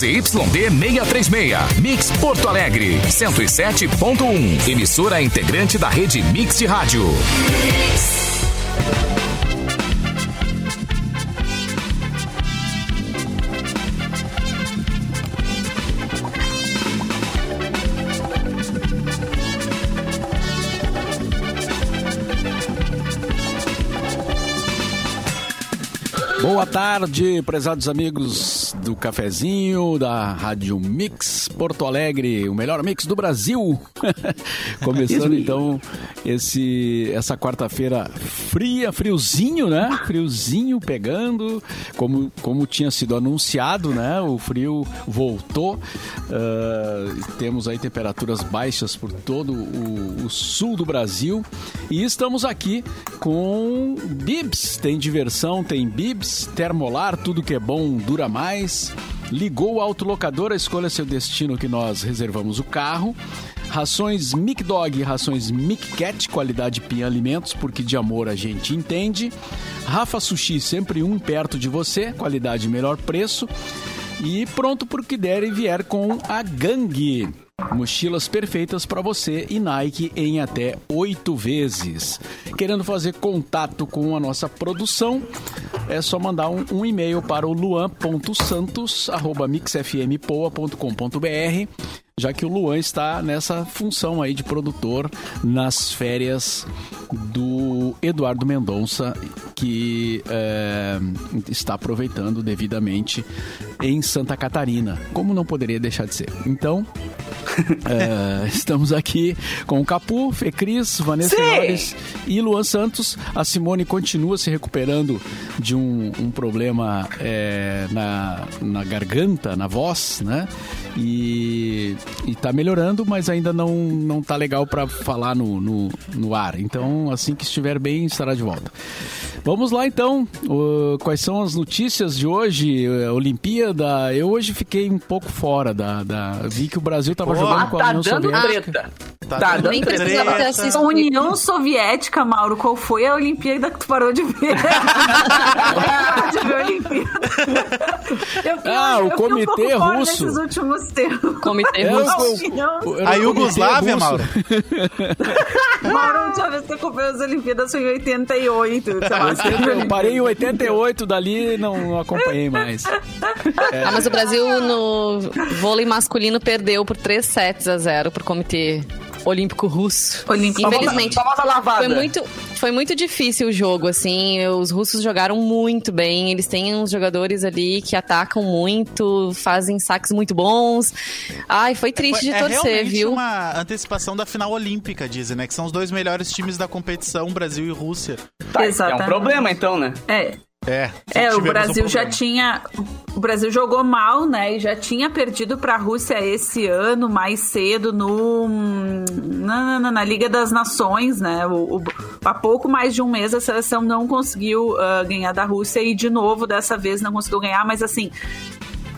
ZYD 636. Mix Porto Alegre, 107.1. Emissora integrante da rede Mix de Rádio. Boa tarde, prezados amigos do cafezinho da Rádio Mix Porto Alegre, o melhor mix do Brasil. Começando então esse essa quarta-feira fria, friozinho, né? Friozinho pegando, como como tinha sido anunciado, né? O frio voltou. Uh, temos aí temperaturas baixas por todo o, o sul do Brasil e estamos aqui com bibs. Tem diversão, tem bibs, termolar, tudo que é bom dura mais. Ligou o autolocador, escolha seu destino que nós reservamos o carro. Rações Mic Dog, rações Mic Cat, qualidade Pinha Alimentos, porque de amor a gente entende. Rafa Sushi, sempre um perto de você, qualidade melhor preço. E pronto por que der e vier com a Gangue. Mochilas perfeitas para você e Nike em até oito vezes. Querendo fazer contato com a nossa produção, é só mandar um, um e-mail para o luan.santos.mixfmpoa.com.br já que o Luan está nessa função aí de produtor nas férias do Eduardo Mendonça, que é, está aproveitando devidamente em Santa Catarina, como não poderia deixar de ser. Então, é, estamos aqui com o Capu, Fê Cris, Vanessa Senhores e Luan Santos. A Simone continua se recuperando de um, um problema é, na, na garganta, na voz, né? E, e tá melhorando, mas ainda não, não tá legal para falar no, no, no ar. Então, assim que estiver bem, estará de volta. Vamos lá então. O, quais são as notícias de hoje? A Olimpíada. Eu hoje fiquei um pouco fora da. da vi que o Brasil tava jogando com a tá União Soviética. treta. Tá Tá dando treta. A União Soviética, Mauro, qual foi a Olimpíada que tu parou de ver? de ver a Olimpíada. Eu fiquei- Ah, o eu um Comitê pouco fora Russo. Comitê É, russo. A Iugoslávia, Comitê Mauro? Mauro, a última vez que eu acompanhei as Olimpíadas foi em 88. sei lá, Eu parei em 88, dali não, não acompanhei mais. Ah, mas o Brasil no vôlei masculino perdeu por 3 sets a 0 pro Comitê Olímpico Russo. Olímpico. Infelizmente. Famosa lavada. Foi muito, foi muito difícil o jogo, assim. Os russos jogaram muito bem. Eles têm uns jogadores ali que atacam muito, fazem saques muito bons. Ai, foi triste de é torcer, realmente viu? uma antecipação da final olímpica, dizem, né? Que são os dois melhores times da competição, Brasil e Rússia. Tá, é um problema então, né? É, É, É, o um Brasil já tinha. O Brasil jogou mal, né? E já tinha perdido para a Rússia esse ano, mais cedo, no, na, na, na Liga das Nações, né? O, o- há pouco mais de um mês a seleção não conseguiu ah, ganhar da Rússia e, de novo, dessa vez não conseguiu ganhar, mas assim.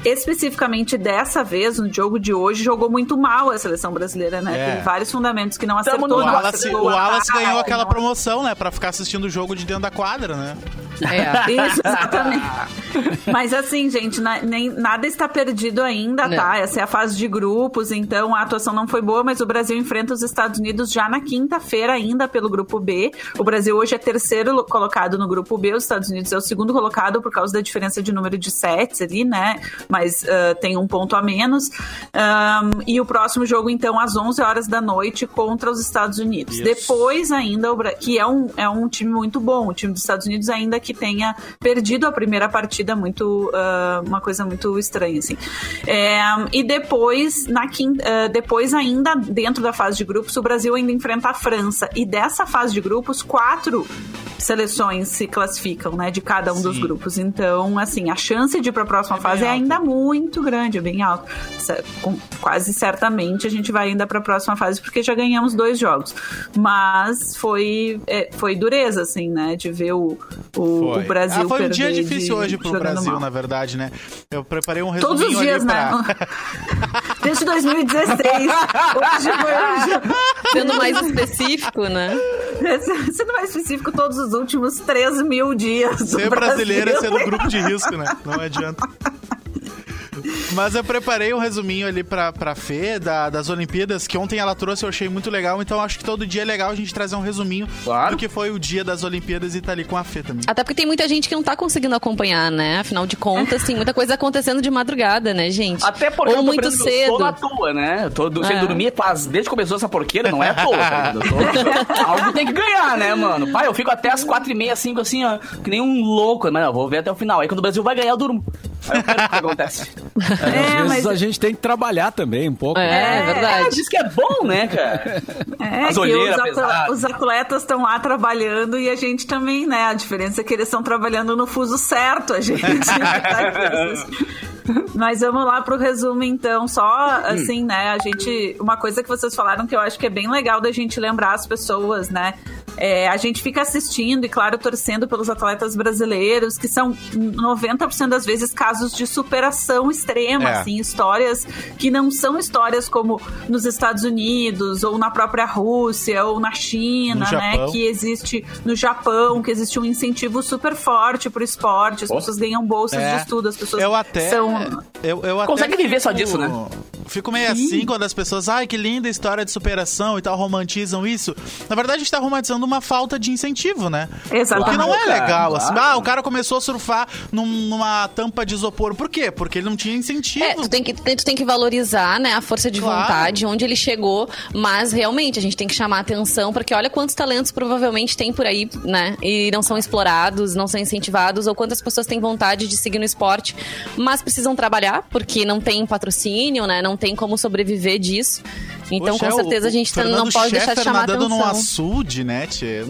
Especificamente dessa vez, no jogo de hoje, jogou muito mal a seleção brasileira, né? É. Tem vários fundamentos que não acertou. O Wallace- o a- Wallace ganhou aquela não- promoção, né? Pra ficar assistindo o jogo de dentro da quadra, né? É. Isso, exatamente. Mas assim, gente, na- nem, nada está perdido ainda, Não. tá? Essa é a fase de grupos, então a atuação não foi boa, mas o Brasil enfrenta os Estados Unidos já na quinta-feira, ainda pelo grupo B. O Brasil hoje é terceiro lo- colocado no grupo B, os Estados Unidos é o segundo colocado por causa da diferença de número de sets ali, né? Mas ah, tem um ponto a menos. Ahn, e o próximo jogo, então, às 11 horas da noite contra os Estados Unidos. Isso. Depois ainda, que é um, é um time muito bom, o time dos Estados Unidos ainda que tenha perdido a primeira partida, muito ah, uma coisa muito estranha, assim. É, e depois, na quinta, ah, depois ainda dentro da fase de grupos, o Brasil ainda enfrenta a França. E dessa fase de grupos, quatro seleções se classificam, né, de cada um dos Sim. grupos. Então, assim, a chance de ir para a próxima É fase é ainda muito grande, é bem alto. Com- Quase certamente a gente vai ainda para a próxima fase porque já ganhamos dois jogos. Mas foi é, foi dureza, assim, né, de ver o, o, o Brasil ah, foi um dia difícil de- hoje pro Brasil, mal. na verdade, né? Eu preparei um resuminho Todos os dias, ali né? pra... Desde 2016. Hoje foi. Sendo mais específico, né? Sendo mais específico, todos os últimos 3 mil dias. do Ser brasileiro é ser do grupo de risco, né? Não adianta. Mas eu preparei um resuminho ali pra, pra Fê da- das Olimpíadas, que ontem ela trouxe, eu achei muito legal. Então acho que todo dia é legal a gente trazer um resuminho Claro. do que foi o dia das Olimpíadas e tá ali com a Fê também. Até porque tem muita gente que não tá conseguindo acompanhar, né? Afinal de contas, tem muita coisa acontecendo de madrugada, né, gente? Até porque Ou eu tô muito que eu cedo. tô à toa, né? Eu tô sem É. dormir faz, desde que começou essa porqueira, não é à toa, tá tô- Algo tem que ganhar, né, mano? Pai, eu fico até as quatro e meia, cinco, assim, ó, que nem um louco, mas não, vou ver até o final. Aí quando o Brasil vai ganhar, eu durmo. Aí eu quero o que acontece. Às É, vezes mas a gente tem que trabalhar também um pouco. né? É, É, verdade. diz que é bom, né, cara? É, As que olheiras os, atle- os atletas estão lá trabalhando e a gente também, né? A diferença é que eles estão trabalhando no fuso certo, a gente. Mas vamos lá pro resumo, então. Só assim, né? A gente. Uma coisa que vocês falaram que eu acho que é bem legal da gente lembrar as pessoas, né? É, a gente fica assistindo e, claro, torcendo pelos atletas brasileiros, que são 90% das vezes casos de superação extrema, É. assim, histórias que não são histórias como nos Estados Unidos, ou na própria Rússia, ou na China, No né? Japão. Que existe no Japão, que existe um incentivo super forte pro esporte, as Oh. pessoas ganham bolsas É. de estudo, as pessoas Eu até. são. Eu, eu até Consegue viver só fico- disso, né? Fico meio assim quando as pessoas, ai, que linda história de superação e tal, romantizam isso. Na verdade, a gente tá romantizando uma falta de incentivo, né? Exatamente. Porque não é legal, assim. Ah, o cara começou a surfar num- numa tampa de isopor. Por quê? Porque ele não tinha incentivo. É, tu tem, que, tu tem que valorizar, né, a força de Claro. vontade, onde ele chegou, mas realmente a gente tem que chamar atenção, porque olha quantos talentos provavelmente tem por aí, né, e não são explorados, não são incentivados, ou quantas pessoas têm vontade de seguir no esporte, mas precisam trabalhar, porque não tem patrocínio, né, não tem como sobreviver disso. Então, Poxa, com certeza o- a gente o tá- não pode deixar de chamar nadando num atenção. açude, né, tchê?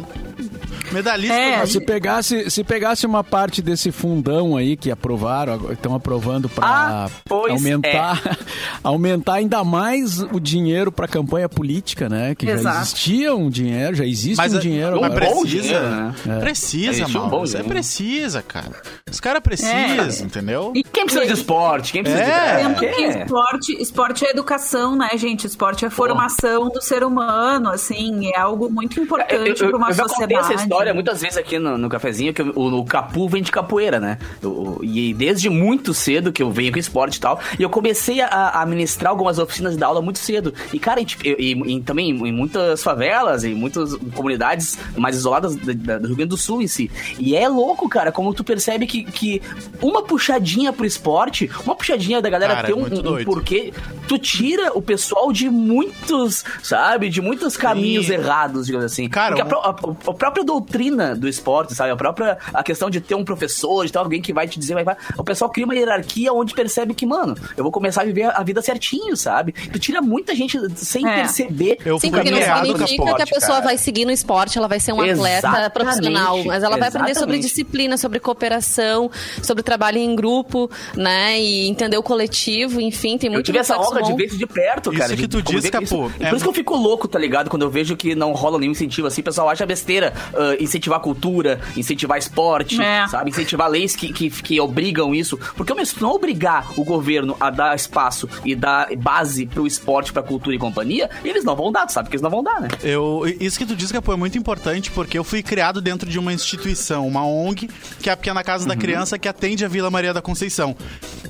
Medalhista. É, se pegasse, se pegasse uma parte desse fundão aí que aprovaram, estão aprovando para Ah, aumentar, aumentar ainda mais o dinheiro para campanha política, né? Que já Exato. existia um dinheiro, já existe Mas, um é- dinheiro. mas agora. bom precisa, dinheiro, né? Precisa, Existe um mano. bom Você precisa, cara. Os caras precisam, entendeu? E quem precisa de esporte? Quem precisa É. de é? esporte, esporte é educação, né, gente? Esporte é formação do ser humano, assim, é algo muito importante Eu, eu, para uma eu sociedade. essa história muitas vezes aqui no, no cafezinho, que o, o Capu vem de capoeira, né? Eu- e desde muito cedo que eu venho com esporte e tal, e eu comecei a, a ministrar algumas oficinas de aula muito cedo. E, cara, gente- eu- e, e também em muitas favelas, em muitas comunidades mais isoladas da- da- do Rio Grande do Sul em si. E é louco, cara, como tu percebe que, que uma puxadinha pro esporte, uma puxadinha da galera Cara, ter é um, um doido. porquê, tu tira o pessoal de muitos, sabe, de muitos caminhos Sim. errados, digamos assim. Cara, Porque a, a- a própria doutrina do esporte, sabe? A própria a questão de ter um professor, de ter alguém que vai te dizer, vai, vai. O pessoal cria uma hierarquia onde percebe que, mano, eu vou começar a viver a vida certinho, sabe? Tu tira muita gente sem É. perceber. Eu Sim, porque não significa esporte, que a pessoa cara. vai seguir no esporte, ela vai ser um atleta Exatamente, profissional, mas ela vai aprender sobre disciplina, sobre cooperação, sobre trabalho em grupo, né, e entender o coletivo, enfim, tem Eu muito tive essa honra de ver isso de perto, Isso cara. que de tu conviver diz, com isso. É por isso que mu- eu fico louco, tá ligado? Quando eu vejo que não rola nenhum incentivo assim, o pessoal acha besteira ah, incentivar cultura, incentivar esporte, É. sabe? Incentivar leis que, que, que obrigam isso. Porque meu, se não obrigar o governo a dar espaço e dar base pro esporte, pra cultura e companhia, eles não vão dar, tu sabe que eles não vão dar, né? Eu, isso que tu diz, Capô, é muito importante porque eu fui criado dentro de uma instituição, uma ONG, que é a Pequena Casa da Criança, que atende a Vila Maria da Conceição.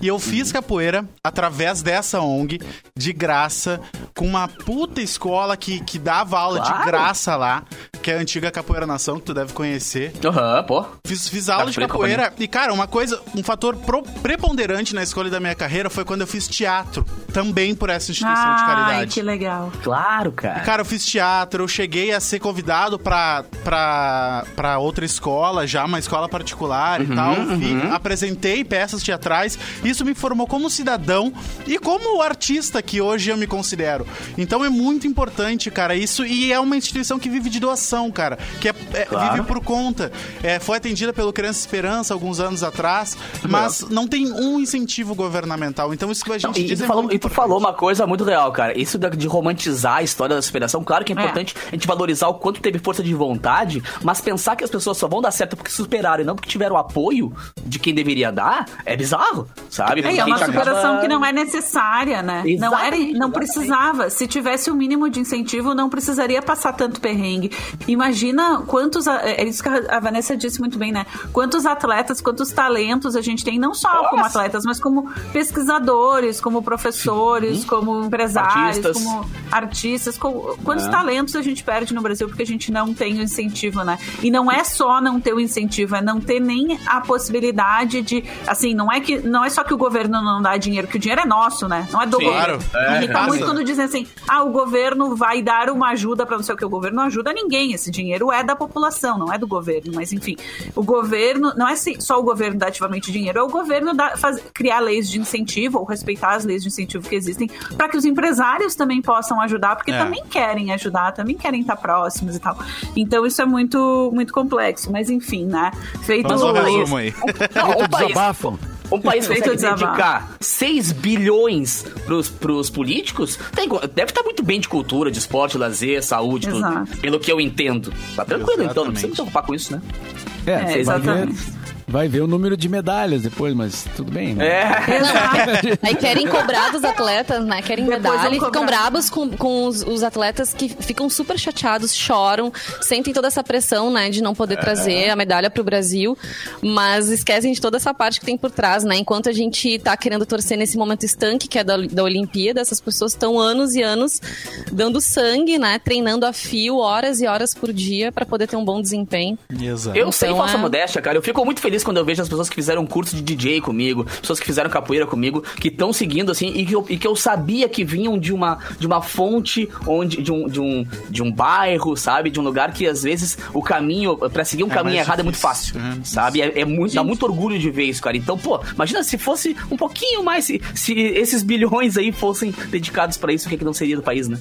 E eu fiz capoeira através dessa ONG, de graça, com uma puta escola que, que dava aula de Claro. graça lá, que é a antiga Capoeira Nação, que tu deve conhecer. Aham, pô. Fiz, fiz aula de Capoeira e. E, cara, uma coisa, um fator pro- preponderante na escolha da minha carreira foi quando eu fiz teatro, também por essa instituição de Ai, caridade. que legal. Claro, cara. Cara, eu fiz teatro, eu cheguei a ser convidado pra, pra, pra outra escola, já uma escola particular Uhum, e tal. Vi- apresentei peças teatrais. Isso me formou como cidadão e como artista que hoje eu me considero. Então é muito importante, cara, isso. E é uma instituição que vive de doação, cara. Que é, é- Claro. vive por conta. É, foi atendida pelo Criança Esperança alguns anos atrás, mas não tem um incentivo governamental. Então isso que a gente Não, e, diz tu é falou, muito e tu falou uma coisa muito real, cara. Isso de romantizar a história da superação, claro que é É. importante a gente valorizar o quanto teve força de vontade, mas pensar que as pessoas só vão dar certo porque superaram e não porque tiveram apoio de quem deveria dar, é bizarro, sabe? É, é a uma superação acaba- que não é necessária, né? Não, era, Exatamente, não exatamente. precisava. Se tivesse o mínimo de incentivo, não precisaria passar tanto perrengue. imagina quantos. É isso que a Vanessa disse muito bem, né? Quantos atletas, quantos talentos a gente tem, não só Nossa. como atletas, mas como pesquisadores, como professores, como empresários, Artistas. como artistas. como- quantos É. talentos a gente perde no Brasil porque a gente não tem o incentivo, né? E não é só não ter o incentivo, é não ter nem a possibilidade de. Assim, não é que não é só que o governo não dá dinheiro, que o dinheiro é nosso, né? Não é do Sim, governo. claro. É, Irrita passa. muito quando dizem assim: ah, o governo vai dar uma ajuda para não sei o que. O governo não ajuda ninguém. Esse dinheiro é da população, não é do governo. Mas enfim, o governo não é se- só o governo dar ativamente dinheiro, é o governo dar- faz- criar leis de incentivo ou respeitar as leis de incentivo que existem para que os empresários também possam ajudar, porque É. também querem ajudar, também querem estar próximos e tal. Então isso é muito muito complexo. Mas enfim, né? Feito Faz um o- resumo aí. Não, Desabafo. Um país Feito consegue dedicar 6 bilhões pros, pros políticos, tem, deve estar muito bem de cultura, de esporte, lazer, saúde, tudo. Pelo que eu entendo. Tá tranquilo, então, não Exatamente. precisa me preocupar com isso, né? É, É, você vai ver, exatamente. Vai ver o número de medalhas depois, mas tudo bem, né? É. Exato. Aí querem cobrar dos atletas, né? Querem Depois medalha e ficam brabos com, com os, os atletas que ficam super chateados, choram, sentem toda essa pressão, né, de não poder trazer a medalha pro Brasil, mas esquecem de toda essa parte que tem por trás, né? Enquanto a gente tá querendo torcer nesse momento estanque, que é da, da Olimpíada, essas pessoas estão anos e anos dando sangue, né? Treinando a fio, horas e horas por dia para poder ter um bom desempenho. Exato. Eu sei Então, falsa é- modéstia, cara. Eu fico muito feliz quando eu vejo as pessoas que fizeram um curso de DJ comigo, pessoas que fizeram capoeira comigo, que estão seguindo assim e que, eu, e que eu sabia que vinham de uma, de uma fonte onde de um, de um de um bairro, sabe, de um lugar que às vezes o caminho pra seguir um É caminho errado é muito difícil, fácil, é. sabe? É, é muito dá muito orgulho de ver isso, cara. Então, pô, imagina se fosse um pouquinho mais se, se esses bilhões aí fossem dedicados pra isso, o que, que não seria do país, né?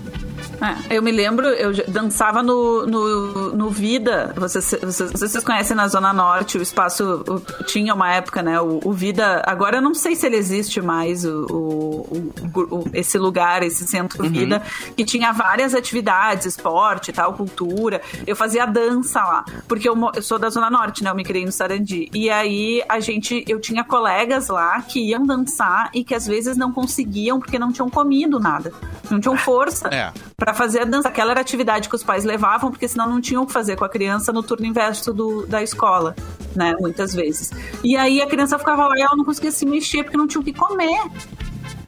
É, eu me lembro, eu dançava no, no, no Vida. Vocês, vocês, vocês conhecem na Zona Norte, o espaço o- tinha uma época, né? O, o Vida. Agora eu não sei se ele existe mais, o, o- esse lugar, esse centro Vida, que tinha várias atividades, esporte tal, cultura. Eu fazia dança lá, porque eu, eu sou da Zona Norte, né? Eu me criei no Sarandi. E aí a gente, eu tinha colegas lá que iam dançar e que às vezes não conseguiam porque não tinham comido nada. Não tinham força É. Pra fazer a dança. Aquela era a atividade que os pais levavam, porque senão não tinham o que fazer com a criança no turno inverso do, da escola, né? Muitas vezes. E aí a criança ficava lá e ela não conseguia se mexer porque não tinha o que comer.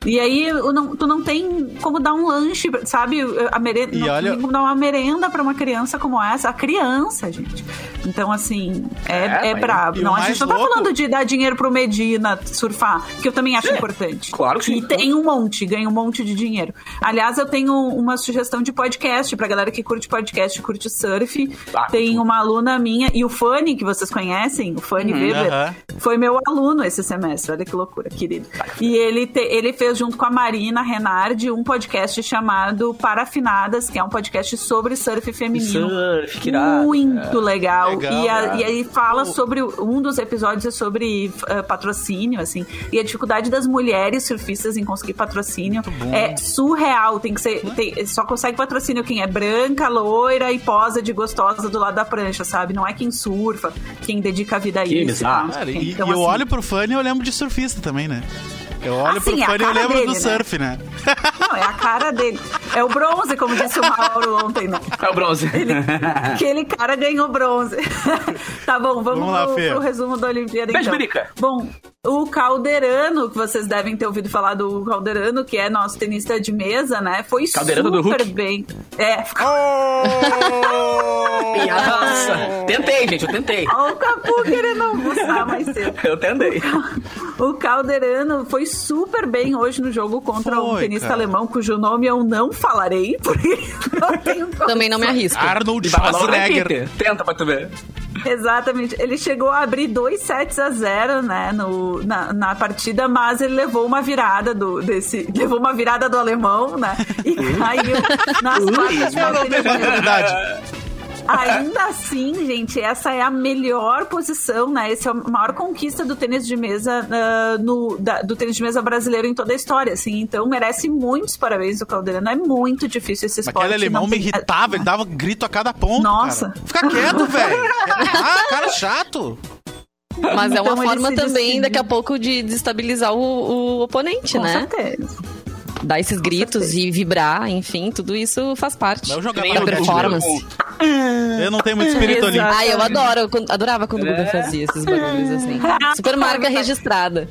E aí não- tu não tem como dar um lanche, sabe? A merenda, E não olha- tem como dar uma merenda pra uma criança como essa. A criança, gente. Então, assim, é, É, é, brabo. Não, a gente não tá louco- falando de dar dinheiro pro Medina surfar, que eu também acho importante. claro que sim. E tem um monte, ganha um monte de dinheiro. Aliás, eu tenho uma sugestão de podcast pra galera que curte podcast, curte surf. Ah, tem uma aluna minha, e o Fanny, que vocês conhecem, o Fanny Weber, aham. foi meu aluno esse semestre. Olha que loucura, querido. E ele, te- ele fez junto com a Marina Renardi um podcast chamado Parafinadas, que é um podcast sobre surf feminino. Surf, que irado. Muito legal. Legal, e, a- e aí fala sobre. Um dos episódios é sobre eh, patrocínio, assim. E a dificuldade das mulheres surfistas em conseguir patrocínio é surreal. Tem que ser. tem- só consegue patrocínio quem é branca, loira e posa de gostosa do lado da prancha, sabe? Não é quem surfa, quem dedica a vida a Que isso. tá? Cara, e, Então, e eu assim, olho pro fã e eu lembro de surfista também, né? Eu olho Ah, pro é fã e eu lembro dele, do né? surf, né? Não, é a cara dele. É o bronze, como disse o Mauro ontem, né? É o bronze. Aquele cara ganhou bronze. tá bom, vamos, Vamos lá, pro, Fê. pro resumo da Olimpíada Beijo, então. Birica. Bom, o Calderano, que vocês devem ter ouvido falar do Calderano, que é nosso tenista de mesa, né? Foi Calderano super bem. É, Nossa, tentei, gente, eu tentei. Olha o Capu querendo almoçar mais cedo. Eu tentei. O Calderano foi super bem hoje no jogo contra um Foi, tenista cara. alemão, cujo nome eu não falarei, porque não tenho Também não me arrisco. Arnold Schwarzenegger. Tenta pra tu ver. Exatamente. Ele chegou a abrir dois sets a zero, né, no, na, na partida, mas ele levou uma virada do desse, levou uma virada do alemão, né, e caiu nas quartas Eu não tenho maturidade. Ainda assim, gente, essa é a melhor posição, né? Essa é a maior conquista do tênis de mesa ah, no, da- do tênis de mesa brasileiro em toda a história, assim. Então merece muitos parabéns o Caldeirano. É muito difícil esse esporte. Aquele alemão não me irritava, ele dava grito a cada ponto. Nossa. cara. Fica quieto, velho. Ah, cara chato. Mas é uma Então forma também, decidiu. daqui a pouco, de desestabilizar o, o oponente, Com né? certeza. Dar esses gritos certeza. e vibrar, enfim, tudo isso faz parte jogar Nem da o performance. Eu não tenho muito espírito olímpico. Ai, eu adoro. eu adorava quando o Guga fazia esses bagulhos assim. Super marca registrada.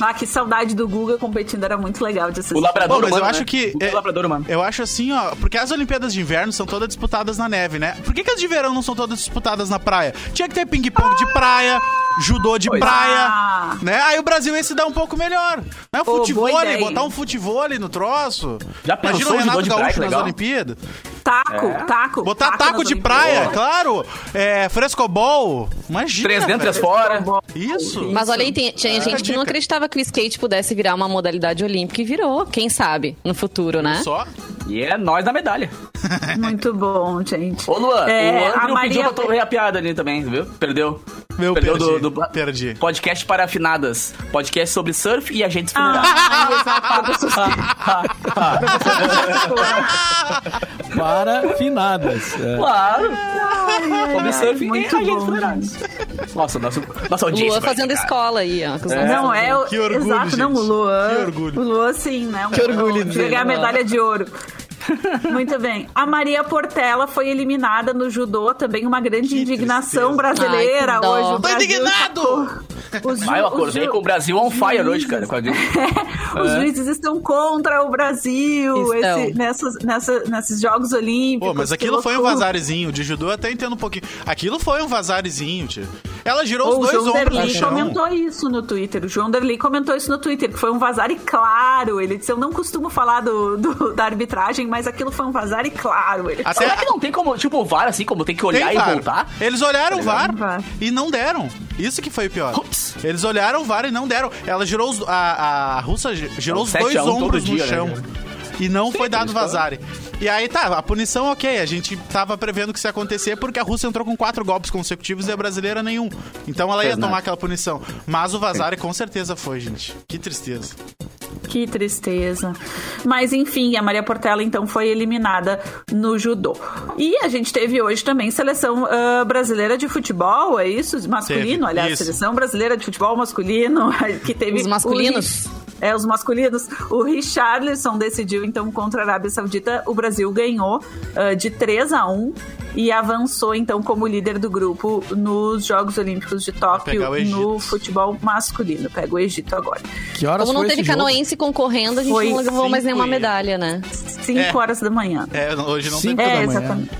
Ah, que saudade do Guga competindo, era muito legal de assistir. O labrador Pô, mas eu acho né? que. O é, labrador humano. Eu acho assim, ó. Porque as Olimpíadas de Inverno são todas disputadas na neve, né? Por que, que as de verão não são todas disputadas na praia? Tinha que ter ping-pong de praia, judô de Pois. praia, Ah. né? Aí o Brasil ia se dar um pouco melhor. Né? Pô, Futebol, botar um futebol no troço. Já pensou Imagina o o judô Renato de praia, Gaúcho que nas legal? Olimpíadas. Taco, É. taco. Botar taco, nas de praia, claro. É, frescobol. Imagina. Três dentro, três fora. Isso. Mas olha aí, tem- tinha gente que não acreditava que o skate pudesse virar uma modalidade olímpica e virou. Quem sabe, no futuro, né? Só. E é nós da medalha. Muito bom, gente. Ô, Luan, É, o a Andrew Maria- pediu pra a piada ali também, viu? Perdeu. Eu Perdeu perdi. do, do Perdi. podcast para afinadas. Podcast sobre surf e agentes funerários. Ah, Para finadas. É. Claro. Sobre surf muito e agentes bom, funerários. Nossa, nossa, nossa O audiência. Luan fazendo escola aí, ó. É. Não, é o. Que orgulho, Exato, não, o gente. Luan. Que orgulho. O Luan, sim, né? Que orgulho de dele, ganhar a medalha de ouro. Muito bem. A Maria Portela foi eliminada no judô, também uma grande Que indignação tristeza. brasileira Ai, hoje. O Tô Brasil indignado! Os ju- Ah, eu acordei com o Brasil on fire hoje, cara. a- Os juízes estão contra o Brasil esse- nessas, nessa- nesses Jogos Olímpicos. Pô, mas aquilo foi um vazarezinho. De judô eu até entendo um pouquinho. Aquilo foi um vazarezinho, tio. Ela girou O os dois João ombros no Derli chão. comentou isso no Twitter. O João Derli comentou isso no Twitter, que foi um vazar e claro. Ele disse: Eu não costumo falar do, do- da arbitragem, mas aquilo foi um vazar e claro. Ele Até- Será que não tem como, tipo, o VAR, assim, como tem que olhar Tem e VAR. voltar? Eles olharam o VAR, VAR. e não deram. Isso que foi o pior. Ups. Eles olharam o VAR e não deram. Ela girou os, a, a russa gi- girou um os 7 dois a 1 todo ombros no dia, né, chão. cara? E não foi dado vazare. E aí tá, a punição ok, a gente tava prevendo que isso ia acontecer porque a Rússia entrou com quatro golpes consecutivos e a brasileira nenhum. Então ela ia tomar aquela punição. Mas o vazare com certeza foi, gente. Que tristeza. Que tristeza. Mas enfim, a Maria Portela então foi eliminada no judô. E a gente teve hoje também seleção ah, brasileira de futebol, é isso? Masculino, Teve, aliás, isso. seleção brasileira de futebol masculino, que teve Os masculinos? o- é, os masculinos. O Richarlison decidiu, então, contra a Arábia Saudita. O Brasil ganhou ah, de 3 a 1 e avançou, então, como líder do grupo nos Jogos Olímpicos de Tóquio no futebol masculino. Pega o Egito agora. Que horas Como não foi teve jogo? canoense concorrendo, a gente Foi não levou mais cinco nenhuma medalha, né? 5 É. horas da manhã. É, hoje não Cinco da É, manhã. exatamente.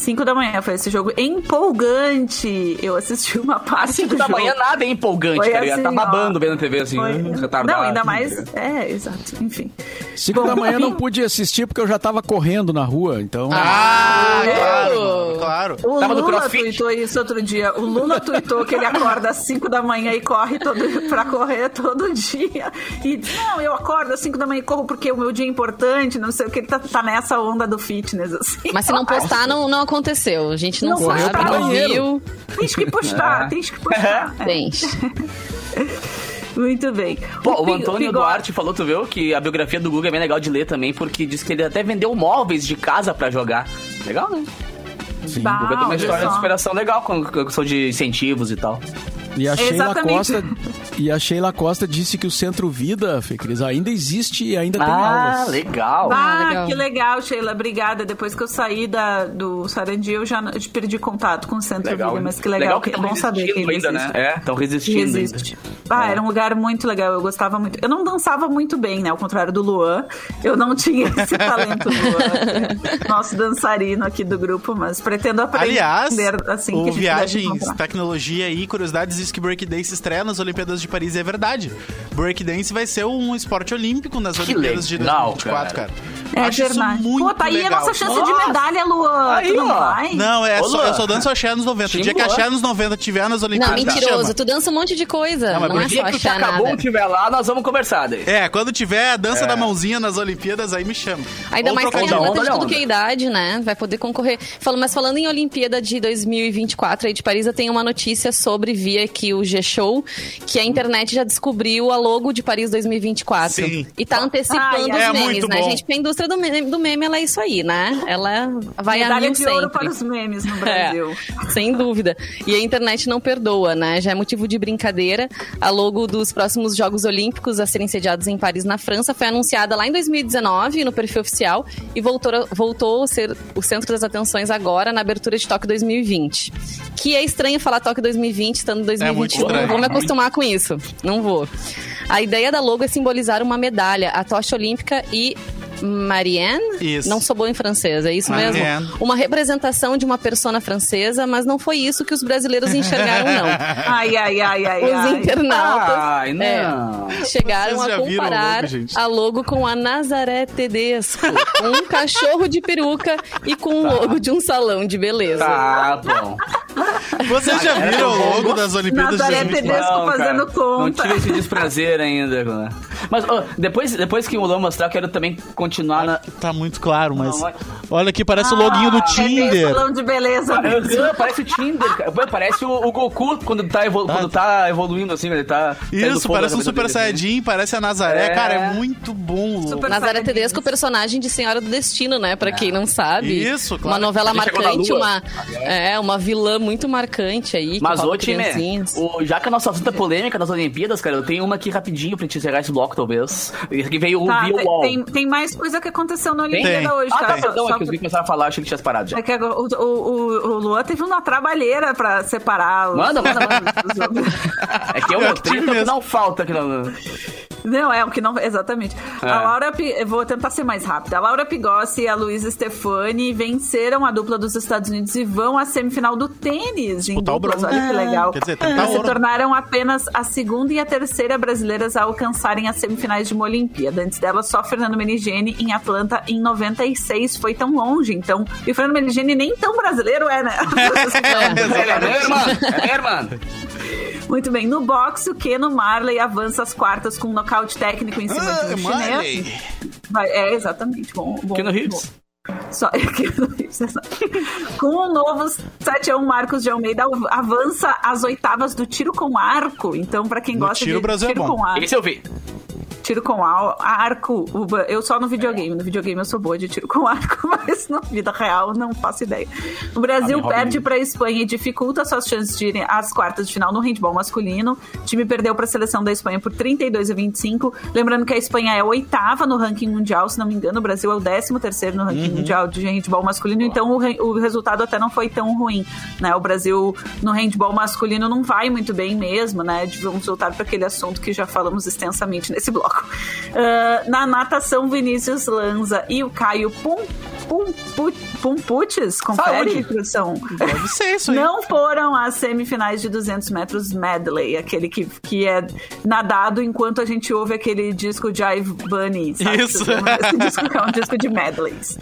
5 da manhã foi esse jogo empolgante. Eu assisti uma parte 5 do da jogo. manhã nada é empolgante, Foi cara. Assim, tá babando ó. vendo a TV assim. Foi- retardado. Não, ainda mais. É, exato. Enfim. Cinco Bom, da manhã não pude assistir porque eu já tava correndo na rua, então... Ah, Eu? claro, claro. O Tava no Lula crossfit? tweetou isso outro dia. O Lula tweetou que ele acorda às 5 da manhã e corre todo, pra correr todo dia. E diz, não, eu acordo às 5 da manhã e corro porque o meu dia é importante, não sei o que. Ele tá, tá nessa onda do fitness, assim. Mas se não postar, não, não aconteceu. A gente não, Não sabe, não viu. Tens que postar, tens que postar. É. Gente, Muito bem. Pô, o Pi- Antônio Bigode- Duarte falou, tu viu, que a biografia do Guga é bem legal de ler também, porque diz que ele até vendeu móveis de casa pra jogar. Legal, né? Sim. Bah, O Guga tem uma história de só. superação legal com com questão de incentivos e tal. E a Sheila. Costa e a Sheila Costa disse que o Centro Vida, Fê Cris, ainda existe e ainda tem Ah, aulas. legal. Ah, legal. que legal, Sheila. Obrigada. Depois que eu saí da, do Sarandi, eu já perdi contato com o Centro Legal, Vida, mas que legal, que é estão bom saber que ainda, existe. né? É, estão Que resistindo existe. ainda. Ah, É. era um lugar muito legal, eu gostava muito. Eu não dançava muito bem, né? Ao contrário do Luan. Eu não tinha esse talento, Luan. Nosso dançarino aqui do grupo, mas pretendo aprender Aliás, assim o que a gente Viagens. Tecnologia e Curiosidades diz que Breakdance estreia nas Olimpíadas de Paris e é verdade. Breakdance vai ser um esporte olímpico nas Que Olimpíadas de legal, 2024, cara. É Acho verdade. isso muito Pô, tá aí legal. a nossa chance de Nossa. medalha, Luan. Aí, tu não ó. vai? Não, é Ô, só, Luan. eu só danço axé anos 90. O dia que Chimbo, axé ó. anos 90 tiver nas não, Olimpíadas, me mentiroso. chama. Tu dança um monte de coisa. Não, mas Não, por é que só que tu achar acabou nada. estiver lá, nós vamos conversar daí. É, quando tiver a dança É. da mãozinha nas Olimpíadas, aí me chama. Ainda Ou mais que tem de onda, atleta de olha a tudo que é onda. idade, né? Vai poder concorrer. Falo, mas falando em Olimpíada de 2024 aí de Paris, eu tenho uma notícia sobre via aqui o G-Show, que a internet já descobriu a logo de Paris 2024. Sim. E tá antecipando Ai, os é memes, né, bom. gente? Porque a indústria do meme, do meme, ela é isso aí, né? Ela vai a Medalha mil de ouro sempre. para os memes no É, Brasil. sem dúvida. E a internet não perdoa, né? Já é motivo de brincadeira. A logo dos próximos Jogos Olímpicos a serem sediados em Paris, na França, foi anunciada lá em 2019 no perfil oficial e voltou, a- voltou a ser o centro das atenções agora na abertura de Tóquio 2020. Que é estranho falar Tóquio 2020 estando em 2021. muito não estranho. vou me acostumar com isso. Não vou. A ideia da logo é simbolizar uma medalha, a tocha olímpica e Marianne? Isso. Não sou boa em francês, é isso mesmo? Marianne. Uma representação de uma persona francesa, mas não foi isso que os brasileiros enxergaram, não. Ai, ai, ai, ai, Os ai. internautas Ai, não. é, chegaram a comparar logo, a logo com a Nazaré Tedesco, com um cachorro de peruca e com o logo de um salão de beleza. Tá bom. Vocês já viram o logo das Olimpíadas de Nazaré 2020? Tedesco Não, fazendo cara, conta. Não tive esse desprazer ainda. Né? Mas ó, depois, depois que o Lô mostrar, eu quero também continuar na. Tá muito claro, mas. Não, Olha aqui, parece o loguinho do É bem Tinder. salão de beleza. Ah, Parece o Tinder, cara. Parece o, o Goku quando tá, evolu- quando tá evoluindo assim, ele tá. Isso, parece um Super dele, assim. Saiyajin, parece a Nazaré. É. Cara, é muito bom. Super Nazaré Saiyajins. Tedesco, personagem de Senhora do Destino, né? Pra quem não sabe. Isso, claro. Uma novela marcante, uma, é, uma vilã muito marcante aí. Mas, ô, time, criancinhas. o, já que a nossa assunto é polêmica nas Olimpíadas, cara, eu tenho uma aqui rapidinho pra gente encerrar esse bloco, talvez. Aqui veio o Tá, Via tem, Wall. tem, tem mais coisa que aconteceu na Tem? Olimpíada hoje, Ah, tá? tá, perdão, Só é que os começaram a falar, achei que tinha parado já. É que agora o, o, o, o Luan teve uma trabalheira pra separar. os- Manda, manda, É que eu, eu tive mesmo. que não falta aqui no... Não, é o que não. Exatamente. É. A Laura. Vou tentar ser mais rápida. A Laura Pigossi e a Luísa Stefani venceram a dupla dos Estados Unidos e vão à semifinal do tênis. Em Disputar o duplas, olha que legal. Quer dizer, tentar Elas se tornaram apenas a segunda e a terceira brasileiras a alcançarem as semifinais de uma Olimpíada. Antes dela, só Fernando Menigeni em Atlanta em 96. Foi tão longe, então. E o Fernando Menigeni nem tão brasileiro é, né? É irmão, é meu irmão. Muito bem. No boxe, o Keno Marley avança as quartas com um nocaute técnico em cima Ah, de um chinês. Vai- É, exatamente. Bom, bom, Keanu. Reeves. Só, exato. Com o novo 7x1 Marcos de Almeida avança às oitavas do tiro com arco. Então, pra quem No gosta tiro, de Brasil é tiro bom. com arco, Esse eu vi. Tiro com arco, eu só no videogame. No videogame eu sou boa de tiro com arco, mas na vida real não faço ideia. O Brasil perde para a Espanha e dificulta suas chances de irem às quartas de final no handball masculino. O time perdeu para a seleção da Espanha por 32 a 25. Lembrando que a Espanha é a oitava no ranking mundial, se não me engano. O Brasil é o décimo terceiro no Uhum. ranking mundial de handball masculino. Então o, o resultado até não foi tão ruim. Né? O Brasil no handball masculino não vai muito bem mesmo, né? Vamos voltar para aquele assunto que já falamos extensamente nesse bloco. Ah, na natação, Vinícius Lanza e o Caio Pum, Pum, Put- Pumputis, confere. Deve ser isso aí. Não foram às semifinais de 200 metros medley, aquele que, que é nadado enquanto a gente ouve aquele disco Jive Bunny. Sabe? Isso. Esse disco que é um disco de medleys.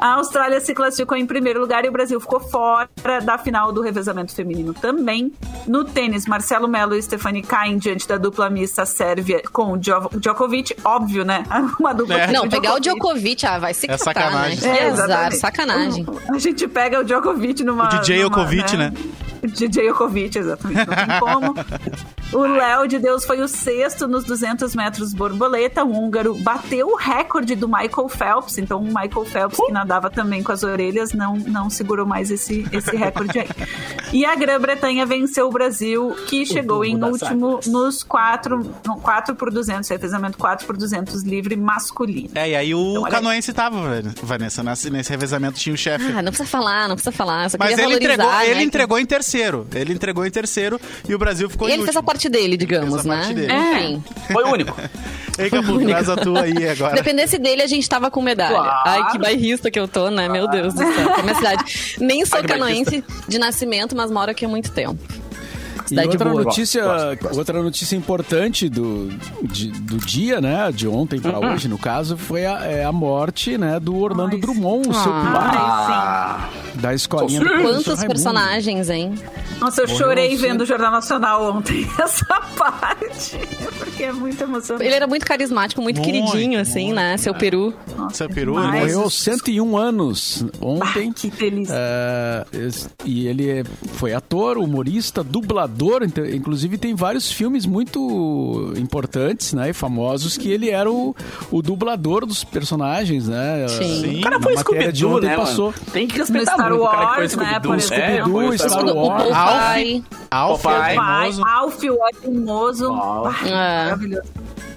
A Austrália se classificou em primeiro lugar e o Brasil ficou fora da final do revezamento feminino também. No tênis, Marcelo Melo e Stefani caem diante da dupla mista Sérvia com o Djo- Djokovic. Óbvio, né? Uma dupla É. Não, pegar o Djokovic, ah, vai se É catar, sacanagem. né? Que azar, exatamente. sacanagem. A gente pega o Djokovic numa. O DJ numa, Djokovic, né? O DJ Djokovic, exatamente. Não tem como. O Léo de Deus foi o sexto nos 200 metros borboleta. O húngaro bateu o recorde do Michael Phelps. Então, o Michael Phelps, que nadava também com as orelhas, não, não segurou mais esse, esse recorde aí. E a Grã-Bretanha venceu o Brasil, que chegou em último nos 4, no 4 por 200, revezamento 4 por 200 livre masculino. É, e aí o Então, canoense tava, velho, Vanessa, nesse, nesse revezamento tinha o chefe. Ah, não precisa falar, não precisa falar. Só Mas ele entregou, né, ele que- entregou em terceiro. Ele entregou em terceiro e o Brasil ficou E em ele fez a último. parte dele, digamos, né? parte dele. Enfim. Foi o único. Ei, Capu, traz a tua aí agora. Dependesse dele, a gente tava com medalha. Claro. Ai, que bairrista que eu tô, né? Meu Deus do céu. É minha cidade. Nem sou Ai, canoense de nascimento, mas moro aqui há muito tempo. E Cidade outra boa. notícia, Gosto, gosto. outra notícia importante do, de- do dia, né? De ontem para hoje, no caso, foi a, é a morte, né, do Orlando Ai, Drummond, o seu Ah, Da escolinha do Quantos personagens, hein? Nossa, eu Morreu chorei vendo o Jornal Nacional ontem, essa parte. Porque é muito emocionante. Ele era muito carismático, muito, Muito, queridinho, assim, né? Seu peru. Seu peru, ele Morreu aos 101 anos ontem. Ah, que delícia. É, esse- e ele é- foi ator, humorista, dublador, inte- inclusive tem vários filmes muito importantes, né, e famosos que ele era o, o dublador dos personagens, né? Sim. Uh, O cara foi Scooby-Doo, né, passou. mano? Tem que respeitar No Star muito o cara que foi Wars, né, Scooby-Doo. por É, exemplo. foi Star Star O Wars. Popeye. Alf, Papai. é Pai, famoso. Alf, o Animoso. Uau. Ah, É. Maravilhoso.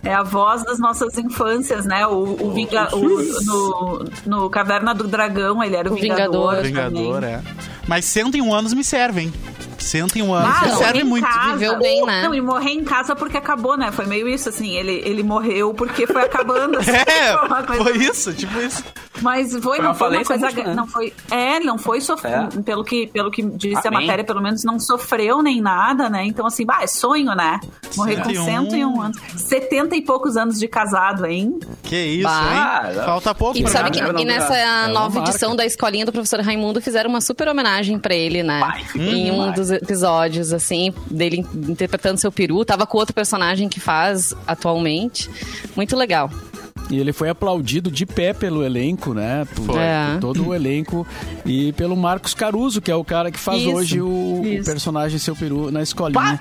É a voz das nossas infâncias, né? O, o, Vinga, o- no, no Caverna do Dragão, ele era o, O Vingador. Vingador. Vingador, é. Mas 101 anos me servem. 101 anos Ah, não, serve muito. casa. Viveu bem, né? Não, e morrer em casa porque acabou, né? Foi meio isso, assim. Ele, ele morreu porque foi acabando. assim, É, foi uma coisa- foi isso, tipo isso. Mas foi, Foi não uma foi uma coisa. múltipla, né? Não foi. É, ele não foi sofrer. É. Pelo, que, pelo que disse a Amém. matéria, pelo menos não sofreu nem nada, né? Então, assim, bah, é sonho, né? Morrer com 101. 101 anos. 70 e poucos anos de casado, hein? Que isso, Bah. hein? Falta pouco E pra sabe que e nessa uma nova marca. edição da escolinha do professor Raimundo fizeram uma super homenagem pra ele, né? Vai, em um dos episódios, assim, dele interpretando seu peru. Tava com outro personagem que faz atualmente. Muito legal. E ele foi aplaudido de pé pelo elenco, né? Por. É. por todo o elenco. E pelo Marcos Caruso, que é o cara que faz Isso, hoje o, o personagem Seu Peru na escolinha.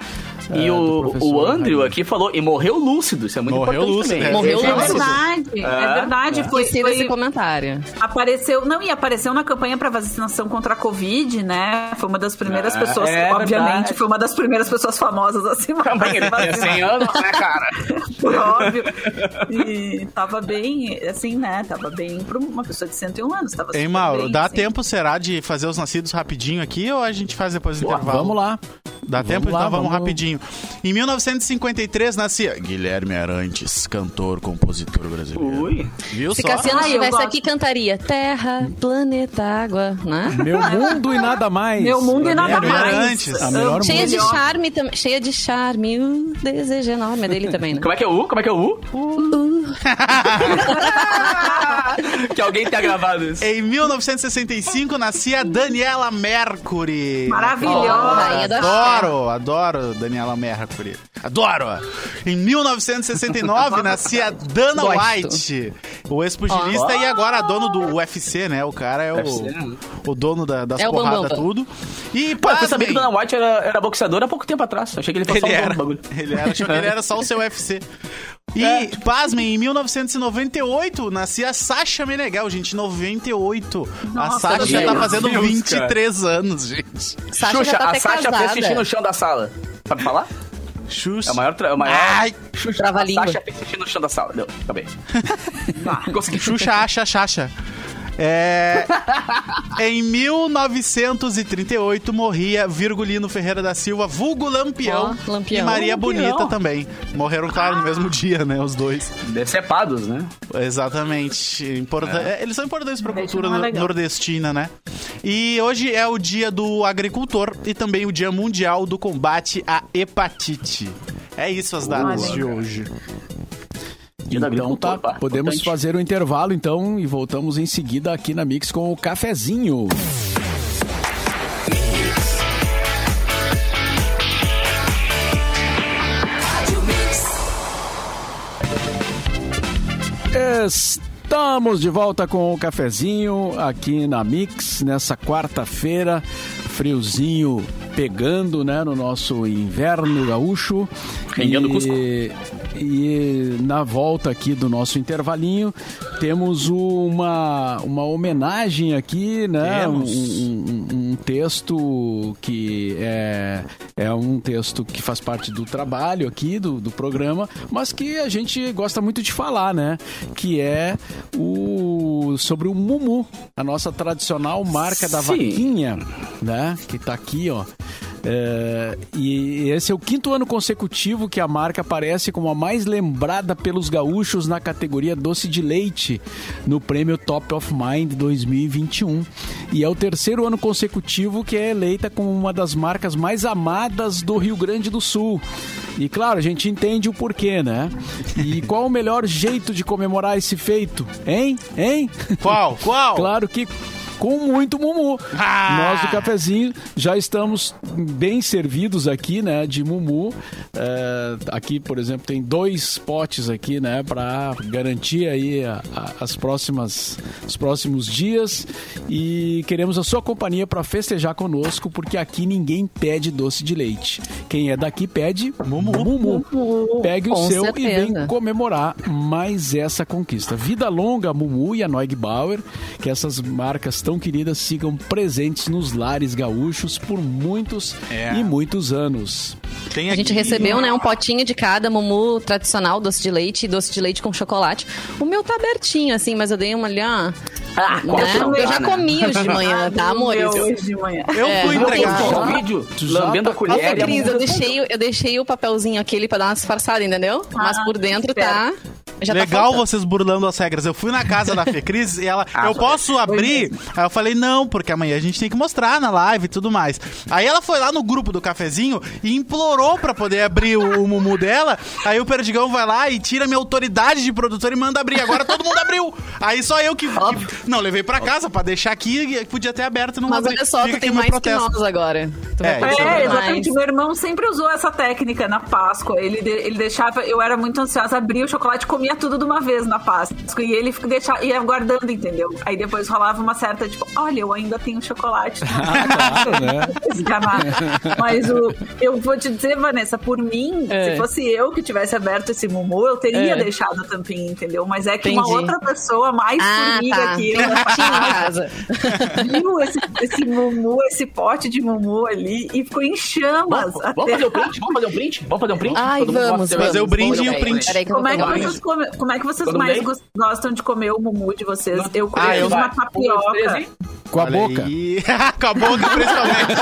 E é, o, o Andrew aqui falou, e morreu lúcido, isso é muito Morreu importante lúcido, também. é. Morreu É lúcido. verdade, é, verdade. Foi, Gostei foi- desse comentário. Apareceu, não, e apareceu na campanha para vacinação contra a Covid, né? Foi uma das primeiras É, pessoas, é obviamente, verdade. foi uma das primeiras pessoas famosas a se Também ele tinha 100 anos, né, cara? por óbvio. E tava bem, assim, né? Tava bem pra uma pessoa de 101 anos. Tava Hein, super Mauro, bem, dá assim. tempo, será, de fazer os nascidos rapidinho aqui ou a gente faz depois do intervalo? Vamos lá. Dá Vamos tempo? lá, então vamos, vamos- rapidinho. Em 1953 nascia Guilherme Arantes, cantor, compositor brasileiro. Ui. Viu Se só? Cassiano eu estivesse aqui, cantaria Terra, planeta, água, né? Meu mundo e nada mais. Meu mundo e nada Guilherme mais. Arantes. A melhor Cheia de charme, tam- cheia de charme. O desejo enorme é dele também, né? Como é que é o U? Como é que é o U? que alguém tenha gravado isso. Em 1965 nascia Daniela Mercury. Maravilhosa. Rainha Adoro, adoro Daniela Mercury. Adoro! Em 1969 nascia Dana Gosto. White, o ex-pugilista e agora dono do UFC, né? O cara é o, né? o dono da- das É porradas, tudo. E Pô, eu saber que Dana White era, era boxeador há pouco tempo atrás. Achei que ele ele era, bagulho. ele era, achou que ele era só o seu UFC. E, É. pasmem, em 1998 nascia a Sasha Meneghel, gente, 98. a Nossa, Sasha já tá fazendo Deus, 23 anos, gente. Sasha Xuxa, já tá a até Sasha casada. fez xixi no chão da sala. Sabe falar? Xuxa. É o maior... tra- É o maior... Ai, Xuxa, a Sasha fez xixi no chão da sala. Deu, acabei. Consegui. Xuxa acha Xaxa. É, em 1938 morria Virgulino Ferreira da Silva, vulgo Lampião, Ó, Lampião. e Maria Lampião. Bonita também. Morreram, claro, no mesmo dia, né? Os dois. Decepados, né? Exatamente. Importa- é, Eles são importantes para a cultura no- nordestina, né? E hoje é o dia do agricultor e também o dia mundial do combate à hepatite. É isso as datas de hoje. Então tá, podemos importante. fazer o intervalo então e voltamos em seguida aqui na Mix com o cafezinho. Estamos de volta com o cafezinho aqui na Mix nessa quarta-feira, friozinho pegando, né, no nosso inverno gaúcho. E, Cusco. e na volta aqui do nosso intervalinho temos uma, uma homenagem aqui, né, um, um- um- um texto que é, é um texto que faz parte do trabalho aqui do, do programa, mas que a gente gosta muito de falar, né? Que é o sobre o Mumu, a nossa tradicional marca da Sim. vaquinha, né? Que tá aqui, ó. É, e esse é o quinto ano consecutivo que a marca aparece como a mais lembrada pelos gaúchos na categoria doce de leite no prêmio Top of Mind 2021. E é o terceiro ano consecutivo que é eleita como uma das marcas mais amadas do Rio Grande do Sul. E claro, a gente entende o porquê, né? E qual o melhor jeito de comemorar esse feito? Hein? Hein? Qual? Qual? Claro que com muito Mumu. Ah! Nós do cafezinho já estamos bem servidos aqui, né, de Mumu. É, aqui, por exemplo, tem dois potes aqui, né, para garantir aí a- a- as próximas, os próximos dias e queremos a sua companhia para festejar conosco, porque aqui ninguém pede doce de leite. Quem é daqui pede Mumu. Mumu. Pegue o Com seu e certeza. vem comemorar mais essa conquista. Vida longa, Mumu e a Noig Bauer, que essas marcas tão queridas sigam presentes nos lares gaúchos por muitos É. e muitos anos. Tem A gente aqui- recebeu, né, um potinho de cada Mumu tradicional, doce de leite e doce de leite com chocolate. O meu tá abertinho, assim, mas eu dei uma ali, ó. Ah, né? Eu já né? comi os de manhã, tá, amores? Meu, hoje de manhã. Eu É, fui entregar. um vídeo lambendo tá- a colher. Nossa, e a Cris, eu deixei, o- eu deixei o papelzinho aquele pra dar uma disfarçada, entendeu? Mas por dentro tá. Já tá Legal faltando. vocês burlando as regras. Eu fui na casa da Fecris e ela, Ah, eu posso abrir? Aí eu falei, não, porque amanhã a gente tem que mostrar na live e tudo mais. Aí ela foi lá no grupo do cafezinho e implorou pra poder abrir o, o mumu dela. Aí o Perdigão vai lá e tira minha autoridade de produtor e manda abrir. Agora todo mundo abriu. Aí só eu que. que- não, levei pra casa pra deixar aqui e podia ter aberto e não Mas abri. olha só, Fica tu tem mais protesto. que nós agora. Tu vai É, É, mais. exatamente. Meu irmão sempre usou essa técnica na Páscoa. Ele, de- ele deixava. Eu era muito ansiosa, abria o chocolate e comia tudo de uma vez na Páscoa. E ele deixava, ia guardando, entendeu? Aí depois rolava uma certa, tipo, olha, eu ainda tenho chocolate. claro, né? Mas o, eu vou te dizer, Vanessa, por mim, É. se fosse eu que tivesse aberto esse mumu, eu teria É. deixado a tampinha, entendeu? Mas é que uma Entendi. outra pessoa mais Ah, formiga tá. que eu um em casa. viu esse, esse mumu, esse pote de mumu ali e ficou em chamas. Vamos, até- vamos fazer o print? Vamos fazer um print? Vamos fazer um print? Ai, Todo mundo vamos, vamos. Fazer o brinde Vamos e o um print. Peraí Como é, que vocês come- como é que vocês Todo mais gos- gostam de comer o mumu de vocês? Não- Eu Ah, comi eu- uma vai. Um, tapioca. Com a Olha boca. Com a boca, principalmente.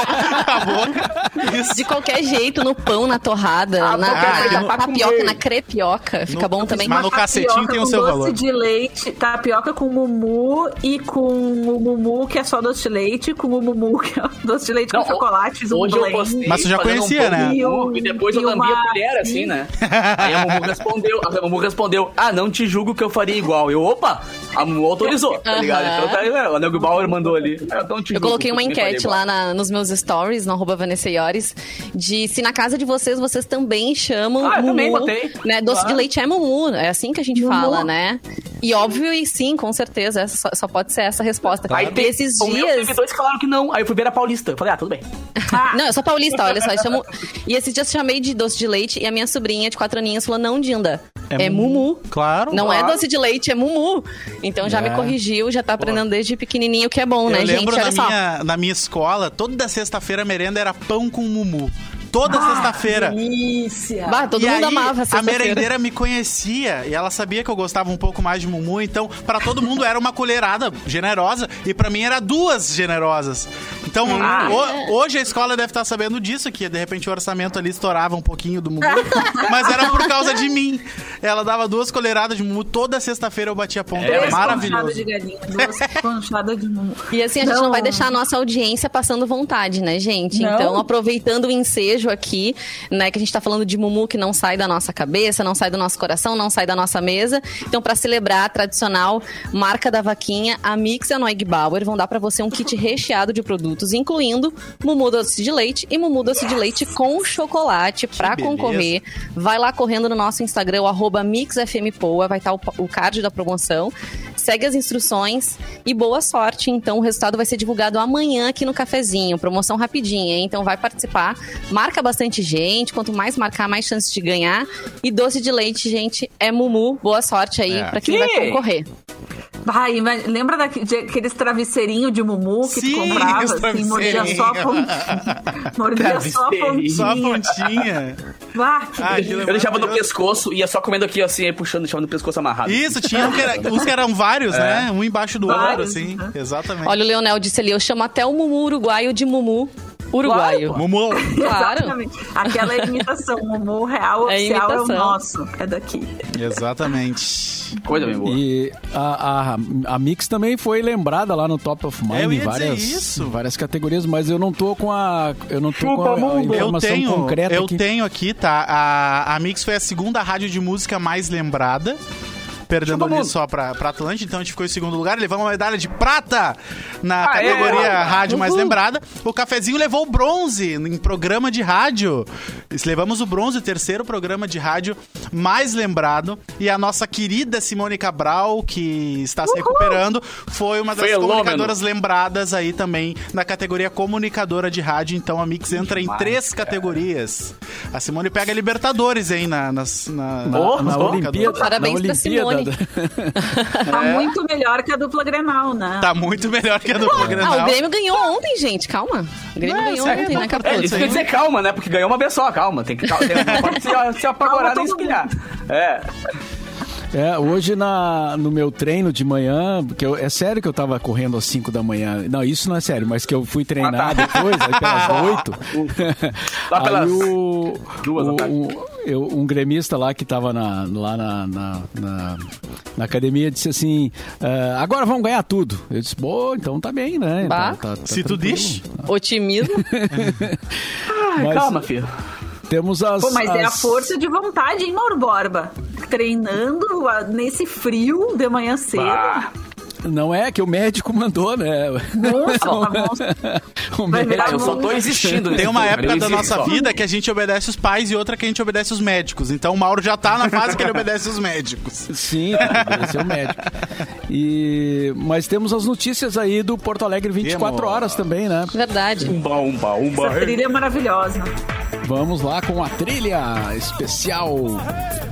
Com a boca. Isso. De qualquer jeito, no pão, na torrada, Ah, na, pra tapioca, comer. na crepioca. Fica No- bom também. mas no cacetinho tem o seu doce valor. de leite, tapioca com mumu e com o mumu que é só doce de leite, com o mumu que é doce de leite Não, com chocolate, fiz um Hoje eu blend. postei. Mas tu já conhecia, pão né? de mumu, E depois eu E lambi a colher, assim, né? Aí a Mumu respondeu, a Mumu respondeu, ah, não te julgo que eu faria igual. Eu, opa, a Mumu autorizou, tá ligado? Então tá aí, né? o Nego Bauer mandou ali. Ah, não te Eu julgo coloquei que uma enquete lá na- nos meus stories, no arroba Vanessa Iores, de se na casa de vocês, vocês também chamam Ah, eu mumu. também botei. Né? Doce Claro. de leite é mumu, é assim que a gente Mumu. fala, né? E óbvio, e sim, com certeza, essa só, só pode ser essa a resposta. Aí E tem, esses o meu dias... seguidores falaram que não. Aí eu fui ver a Paulista. Eu Falei, ah, tudo bem. Não, eu sou paulista, olha só. eu chamo- E esses dias eu chamei de doce de leite e a minha sobrinha de quatro aninhos falou, não, Dinda, é, mumu. Claro. Não é claro. doce de leite, é mumu. Então já É. me corrigiu, já tá aprendendo desde pequenininho, que é bom, Eu né, lembro gente? na Olha só. minha, na minha escola, toda sexta-feira a merenda era pão com mumu. Toda Ah, sexta-feira. Delícia! Bah, todo e mundo aí, amava a sexta-feira. merendeira me conhecia e ela sabia que eu gostava um pouco mais de mumu, então pra todo mundo era uma colherada generosa e pra mim era duas generosas. Então Ah. ho- hoje a escola deve estar sabendo disso, que de repente o orçamento ali estourava um pouquinho do mumu, mas era por causa de mim. Ela dava duas colheradas de mumu, toda sexta-feira eu batia ponto, era Três maravilhoso. de galinha, duas de mumu. E assim, a gente não. Não. vai deixar a nossa audiência passando vontade, né, gente? Não. Então, aproveitando o ensejo aqui, né, que a gente tá falando de Mumu que não sai da nossa cabeça, não sai do nosso coração, não sai da nossa mesa. Então, pra celebrar a tradicional marca da vaquinha, a Mix e a Noig Bauer vão dar pra você um kit recheado de produtos, incluindo Mumu doce de leite e Mumu doce de leite com chocolate pra beleza. concorrer. Vai lá correndo no nosso Instagram, arroba MixFMPoa, vai estar o, o card da promoção. Segue as instruções e boa sorte. Então, o resultado vai ser divulgado amanhã aqui no cafezinho. Promoção rapidinha, hein? Então, vai participar. Marca bastante gente. Quanto mais marcar, mais chance de ganhar. E doce de leite, gente, é Mumu. Boa sorte aí É. pra quem Sim. vai concorrer. Vai, mas lembra daque- de aqueles travesseirinhos de mumu que Sim, tu comprava, assim, mordia só a pontinha. mordia só a Travesseirinho. Só a pontinha. pontinha. Bah, Ah, é Eu deixava no pescoço, ia só comendo aqui, assim, aí puxando, deixava no pescoço amarrado. Isso, tinha um que era, uns que eram vários, né? Um embaixo do outro, assim. né? Exatamente. Olha, o Leonel disse ali, eu chamo até o Mumu uruguaio de Mumu uruguaio. Mumu. Claro. Exatamente. Aquela é imitação. Mumu real É oficial é o imitação. nosso. É daqui. Exatamente. Coisa bem boa. E a, a, a Mix também foi lembrada lá no Top of Mind Eu em várias, isso. várias categorias, mas eu não tô com a. Eu não tô com a, a Eu informação tenho, concreta eu aqui. tenho aqui, tá? A, a Mix foi a segunda rádio de música mais lembrada. Perdendo ali só pra, pra então a gente ficou em segundo lugar. Levamos uma medalha de prata na Aê! categoria rádio mais Uhul. lembrada. O cafezinho levou o bronze em programa de rádio. Levamos o bronze, o terceiro programa de rádio mais lembrado. E a nossa querida Simone Cabral, que está se recuperando, foi uma das Fenômeno. comunicadoras lembradas aí também na categoria comunicadora de rádio. Então a Mix entra em Demais, três cara. categorias. A Simone pega Libertadores, hein, na, nas, na, Na, na oh. Olimpíada. Parabéns na pra Simone. Tá muito melhor que a dupla Grenal, né? Tá muito melhor que a do Ah, o Grenal. Grêmio ganhou ontem, gente. Calma. O Grêmio Não, ganhou aí ontem, né, É, Capô? isso quer dizer calma, né? Porque ganhou uma vez só, calma. Tem que cal- tem, pode se, se apavorar nem espilhar. É. É, hoje na, no meu treino de manhã, porque eu- é sério que eu tava correndo às 5 da manhã. Não, isso não é sério, mas que eu fui treinar Ah, tá. depois, aí pelas 8. Lá aí pelas o, duas da o- tarde. o- eu- um gremista lá que tava na, lá na, na, na- na academia disse assim: "Ah, agora vamos ganhar tudo. Eu disse, pô, então tá bem, né? Bah. Tá- tá- tá Se tu tranquilo." diz. Otimismo. Ai, Mas- calma, filho. Temos as. Pô, mas é a as- força de vontade, hein, Mauro Borba? Treinando ah, nesse frio de manhã cedo. Ah, Não é que o médico mandou, né? Nossa. O médico- ah, eu só tô existindo. Tem uma época da nossa só. vida que a gente obedece os pais e outra que a gente obedece os médicos. Então o Mauro já tá na fase que ele obedece os médicos. Sim, é o médico. E, mas temos as notícias aí do Porto Alegre 24 Temos. horas também, né? Verdade. Umba, umba, umba. Essa trilha é maravilhosa. Vamos lá com a trilha especial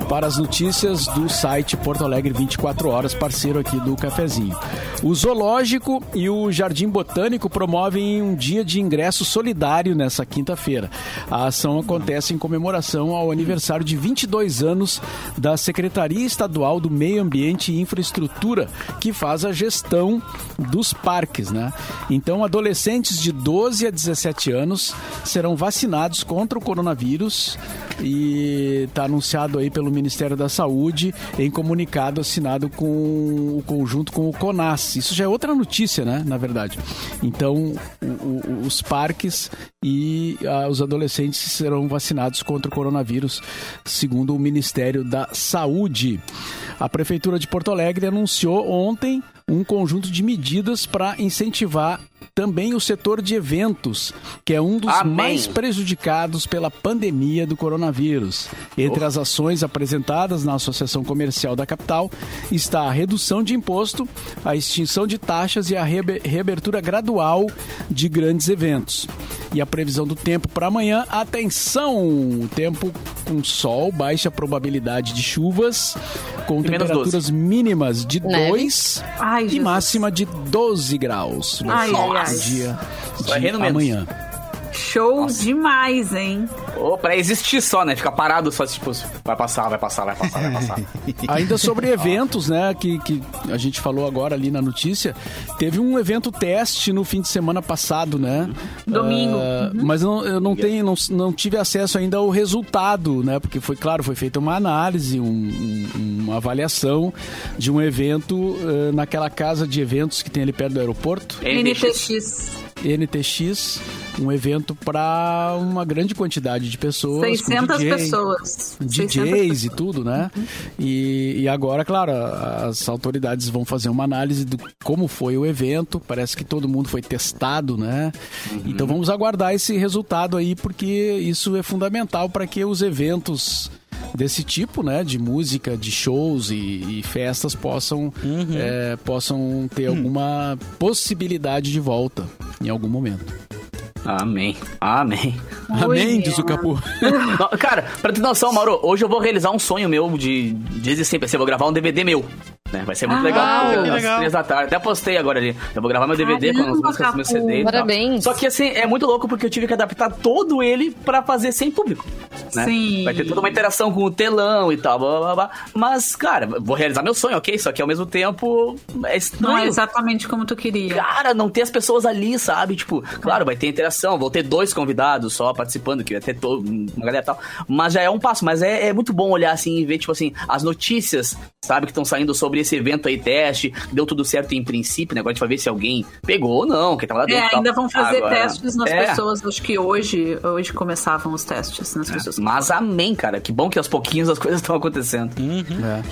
para as notícias do site Porto Alegre 24 Horas, parceiro aqui do Cafezinho. O Zoológico e o Jardim Botânico promovem um dia de ingresso solidário nessa quinta-feira. A ação acontece em comemoração ao aniversário de 22 anos da Secretaria Estadual do Meio Ambiente e Infraestrutura, que faz a gestão dos parques, né? Então, adolescentes de 12 a 17 anos serão vacinados contra o coronavírus e está anunciado aí pelo Ministério da Saúde em comunicado assinado com o conjunto com o CONAS. Isso já é outra notícia, né? Na verdade. Então, o- o- os parques e ah, os adolescentes serão vacinados contra o coronavírus, segundo o Ministério da Saúde. A Prefeitura de Porto Alegre anunciou ontem um conjunto de medidas para incentivar também o setor de eventos, que é um dos Amém. mais prejudicados pela pandemia do coronavírus. Entre as ações apresentadas na Associação Comercial da capital está a redução de imposto, a extinção de taxas e a reabe- reabertura gradual de grandes eventos. E a previsão do tempo para amanhã, atenção! Tempo com sol, baixa probabilidade de chuvas, com E temperaturas mínimas de Neve. 2 Ai, e Jesus. máxima de 12 graus. ai, ai. dia Vai de amanhã. Show demais, hein? Ô, pra existir só, né? Ficar parado só, tipo, vai passar, vai passar, vai passar, vai passar. Ainda sobre eventos, né, que, que a gente falou agora ali na notícia, teve um evento teste no fim de semana passado, né? Domingo. Ah, Mas não, eu não tenho, não, não tive acesso ainda ao resultado, né? Porque foi, claro, foi feita uma análise, um- um- uma avaliação de um evento ah, naquela casa de eventos que tem ali perto do aeroporto. NTX. NTX, um evento para uma grande quantidade de pessoas. com 600 DJ, pessoas. 600 DJs e tudo, né? E, e agora, claro, as autoridades vão fazer uma análise do como foi o evento. Parece que todo mundo foi testado, né? Então vamos aguardar esse resultado aí, porque isso é fundamental para que os eventos desse tipo, né, de música, de shows e, e festas possam é, possam ter alguma possibilidade de volta em algum momento. Amém. Amém. Amém, diz o Capu. Cara, pra ter noção, Mauro, hoje eu vou realizar um sonho meu de desde sempre. Assim, eu vou gravar um DVD meu. Né? Vai ser muito Ah, legal. que às legal. três da tarde. Até postei agora ali. Eu vou gravar meu DVD com as Caramba, músicas do meu. CD. Parabéns. Só que assim, é muito louco porque eu tive que adaptar todo ele pra fazer sem público. Né? Sim. Vai ter toda uma interação com o telão e tal. Blá, blá, blá. Mas, cara, vou realizar meu sonho, ok? Só que ao mesmo tempo é Não é estranho. exatamente como tu queria. Cara, não ter as pessoas ali, sabe? Tipo, claro, vai ter interação, vou ter dois convidados só participando, que vai ter todo, uma galera e tal. Mas já é um passo, mas é, é muito bom olhar assim e ver, tipo assim, as notícias, sabe, que estão saindo sobre sobre esse evento aí, teste, deu tudo certo em princípio, né? Agora a gente vai ver se alguém pegou ou não, que tava lá dentro. É, e tal. ainda vão fazer Agora- testes nas É. pessoas. Acho que hoje, hoje começavam os testes nas pessoas. Mas amém, cara. Que bom que aos pouquinhos as coisas estão acontecendo.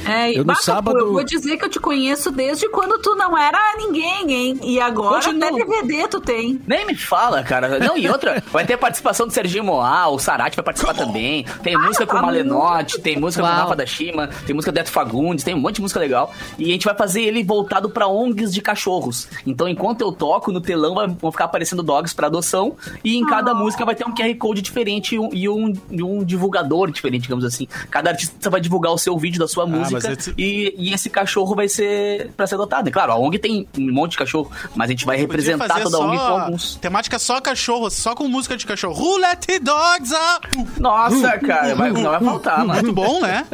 É, Eu no bah, Capu, sábado- eu vou dizer que eu te conheço desde quando tu não era ninguém, hein? E agora Continua. até DVD tu tem. Nem me fala, cara. Não, e outra, vai ter participação do Serginho Moá, o Sarati vai participar também. Tem música com o tá Malenotti, tem música com o Uau. Rafa da Shima, tem música do Eto Fagundes, tem um monte de música legal. E a gente vai fazer ele voltado pra ONGs de cachorros. Então, enquanto eu toco, no telão vai- vão ficar aparecendo dogs pra adoção. E em cada música vai ter um QR Code diferente e um, e um, e um divulgador diferente, digamos assim. Cada artista vai divulgar o seu vídeo da sua mas música. esse- E, e esse cachorro vai ser pra ser adotado. E claro, a ONG tem um monte de cachorro, mas a gente vai representar toda a ONG com alguns. temática só cachorro, só com música de cachorro. Who let the dogs up? Nossa, cara, vai, não vai faltar, mano. Muito bom, né?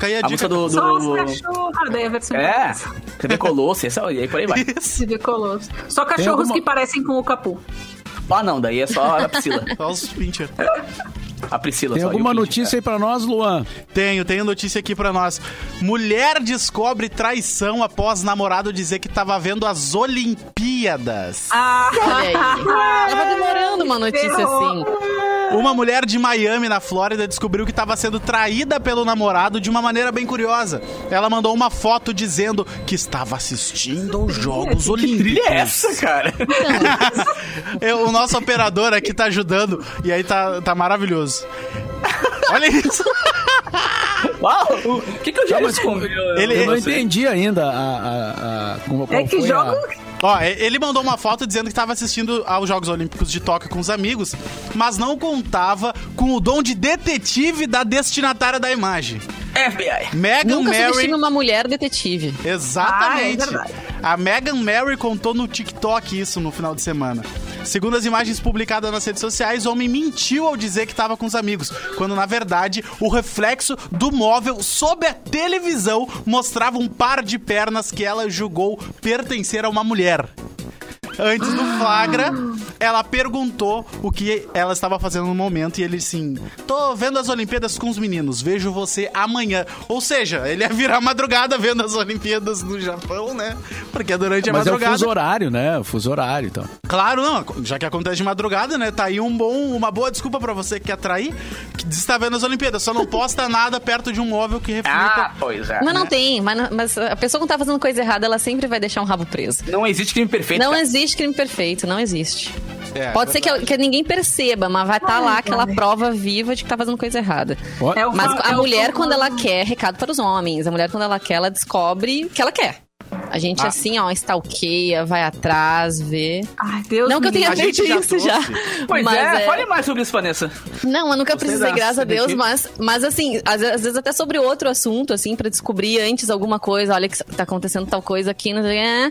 Fica aí a, A dica. do. do- Só os cachorros. Ah, daí a versão É, TV Colosso, esse, e aí por aí vai. Se vê colosso. Só cachorros alguma- que parecem com o Capu. Ah, não, daí é só a Priscila. Só os pincher. A Priscila Tem alguma e notícia aí pra nós, Luan? Tenho, tenho notícia aqui pra nós. Mulher descobre traição após namorado dizer que tava vendo as Olimpíadas. Ah. Tava demorando uma notícia assim. Uma mulher de Miami, na Flórida, descobriu que estava sendo traída pelo namorado de uma maneira bem curiosa. Ela mandou uma foto dizendo que estava assistindo aos Jogos Que Olímpicos. trilha é essa, cara? Eu- o nosso operador aqui tá ajudando e aí tá, tá maravilhoso. Olha isso. Uau, o que, que eu já escondi? Ele- Eu não Você- entendi ainda a, a, a, como, é que jogo. a- Ó, ele mandou uma foto dizendo que estava assistindo aos Jogos Olímpicos de Tóquio com os amigos, mas não contava com o dom de detetive da destinatária da imagem. FBI. Meghan Nunca Mary. uma mulher detetive. Exatamente. Ah, é verdade. a Meghan Mary contou no TikTok isso no final de semana. Segundo as imagens publicadas nas redes sociais, o homem mentiu ao dizer que estava com os amigos, quando na verdade o reflexo do móvel sob a televisão mostrava um par de pernas que ela julgou pertencer a uma mulher. Antes do flagra, ela perguntou o que ela estava fazendo no momento e ele assim: Tô vendo as Olimpíadas com os meninos, vejo você amanhã. Ou seja, ele ia virar madrugada vendo as Olimpíadas no Japão, né? Porque é durante a Mas é o madrugada. fuso horário, né? O fuso horário, então. Claro, não. Já que acontece de madrugada, né? Tá aí um bom, uma boa desculpa pra você que quer trair, que diz que tá vendo as Olimpíadas. Só não posta nada perto de um móvel que reflita. Ah, pois é. Mas não tem, mas, mas a pessoa que tá fazendo coisa errada, ela sempre vai deixar um rabo preso. Não existe crime perfeito. Não cara. existe crime perfeito, não existe. É, Pode ser que, que ninguém perceba, mas vai estar lá aquela prova viva de que tá fazendo coisa errada. É o Mas a é mulher, quando ela quer, recado para os homens. A mulher, quando ela quer, ela descobre o que ela quer. A gente, Ah. assim, ó, stalkeia, vai atrás, vê. Ai, Deus Não que eu tenha feito já isso já. Pois mas é, fale mais sobre isso, Vanessa. Não, eu nunca Gostei precisei, graças a Deus, mas, mas assim, às, às vezes até sobre outro assunto, assim, pra descobrir antes alguma coisa, olha que tá acontecendo tal coisa aqui, não sei é.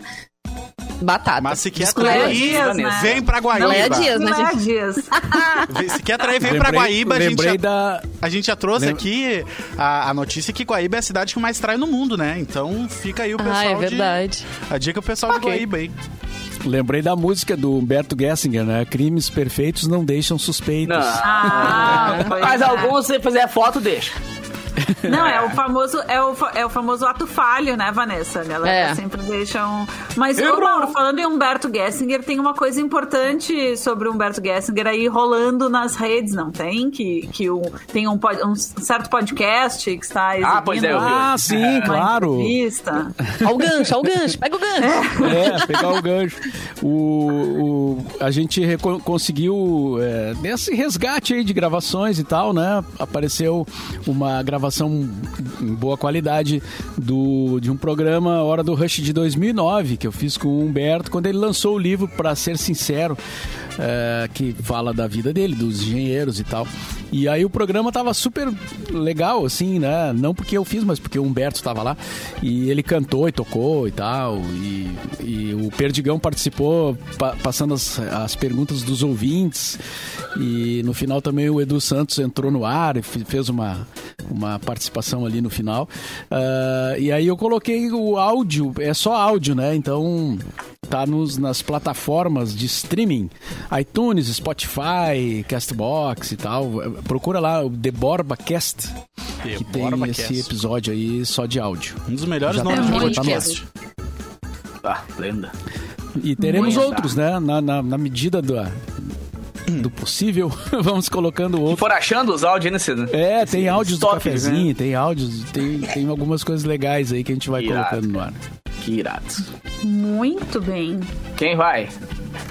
Batata. Mas se quer Desculpa. Léa trair, Dias, né? vem pra Guaíba. Léa Dias, né, Léa gente? Dias. Se quer trair, vem pra Guaíba. A gente, lembrei já, da... a gente já trouxe Lembra- aqui a, a notícia que Guaíba é a cidade que mais trai no mundo, né? Então fica aí o pessoal Ah, é de- verdade. A dica pro pessoal de Guaíba aí. Lembrei da música do Humberto Gessinger, né? Crimes perfeitos não deixam suspeitos. Não. Ah, Mas é. alguns, se fizer foto, deixa. Não, é o famoso, é o, é o famoso ato falho, né, Vanessa? Ela É. sempre deixa um. Mas, ô. Mauro, falando em Humberto Gessinger, tem uma coisa importante sobre o Humberto Gessinger aí rolando nas redes, não tem? Que, que o, tem um, um certo podcast que está exibindo Ah, pois é, eu vi. Ah, sim, uma claro. entrevista. Ó o gancho, ó o gancho, pega o gancho. É, pegar o gancho. O, o- a gente conseguiu, é, nesse resgate aí de gravações e tal, né? Apareceu uma gravação em boa qualidade do, de um programa Hora do Rush de 2009, que eu fiz com o Humberto, quando ele lançou o livro Pra Ser Sincero, é, que fala da vida dele, dos engenheiros e tal. E aí o programa tava super legal, assim, né? Não porque eu fiz, mas porque o Humberto tava lá. E ele cantou e tocou e tal. E, e o Perdigão participou, pa- passando as, as perguntas dos ouvintes. E no final também o Edu Santos entrou no ar e fe- fez uma, uma participação ali no final. Ah, e aí eu coloquei o áudio, é só áudio, né? Então tá nos, nas plataformas de streaming, iTunes, Spotify, Castbox e tal. Procura lá o The Borba Cast, que tem Borba esse Cast. episódio aí só de áudio. Um dos melhores Já nomes tá de muito podcast. Ah, lenda. E teremos outros, né? Na, na, na medida do, do possível, vamos colocando Se outros. for achando os áudios, né, Cida? É, tem áudios do estoques, cafezinho, né? tem áudios, tem, tem algumas coisas legais aí que a gente vai Irado, colocando no ar. Que irado. Muito bem. Quem vai?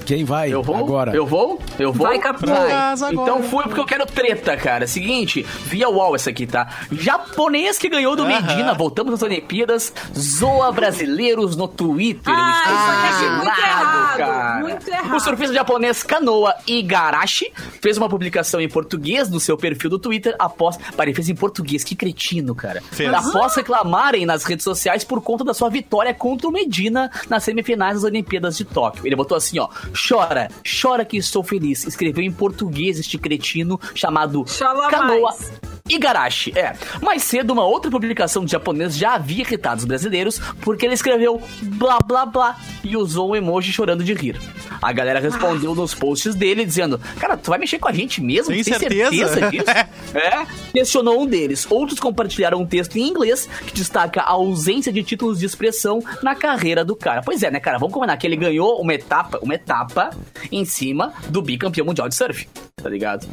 Quem vai Eu vou? agora? Eu vou? Eu vou? Vai, agora- Então fui porque eu quero treta, cara. Seguinte, via UOL essa aqui, tá? Japonês que ganhou do. Medina, voltamos às Olimpíadas, zoa brasileiros no Twitter. Ah, isso aí é muito errado, muito errado. O surfista japonês Kanoa Igarashi fez uma publicação em português no seu perfil do Twitter após... Ele fez em português, que cretino, cara. Fez. Após reclamarem nas redes sociais por conta da sua vitória contra o Medina nas semifinais das Olimpíadas de Tóquio. Ele botou assim, ó, chora, chora que estou feliz. Escreveu em português este cretino chamado Chola Kanoa mais. Igarashi. É, mais cedo uma outra publicação de japonês já havia irritado os brasileiros porque ele escreveu blá blá blá e usou um emoji chorando de rir. A galera respondeu nos posts dele dizendo, cara, tu vai mexer com a gente mesmo? Tem Tem certeza?" disso? É, questionou um deles. Outros compartilharam um texto em inglês que destaca a ausência de títulos de expressão na carreira do cara. Pois é, né, cara? Vamos combinar que ele ganhou uma etapa, uma etapa em cima do bicampeão mundial de surf. Tá ligado?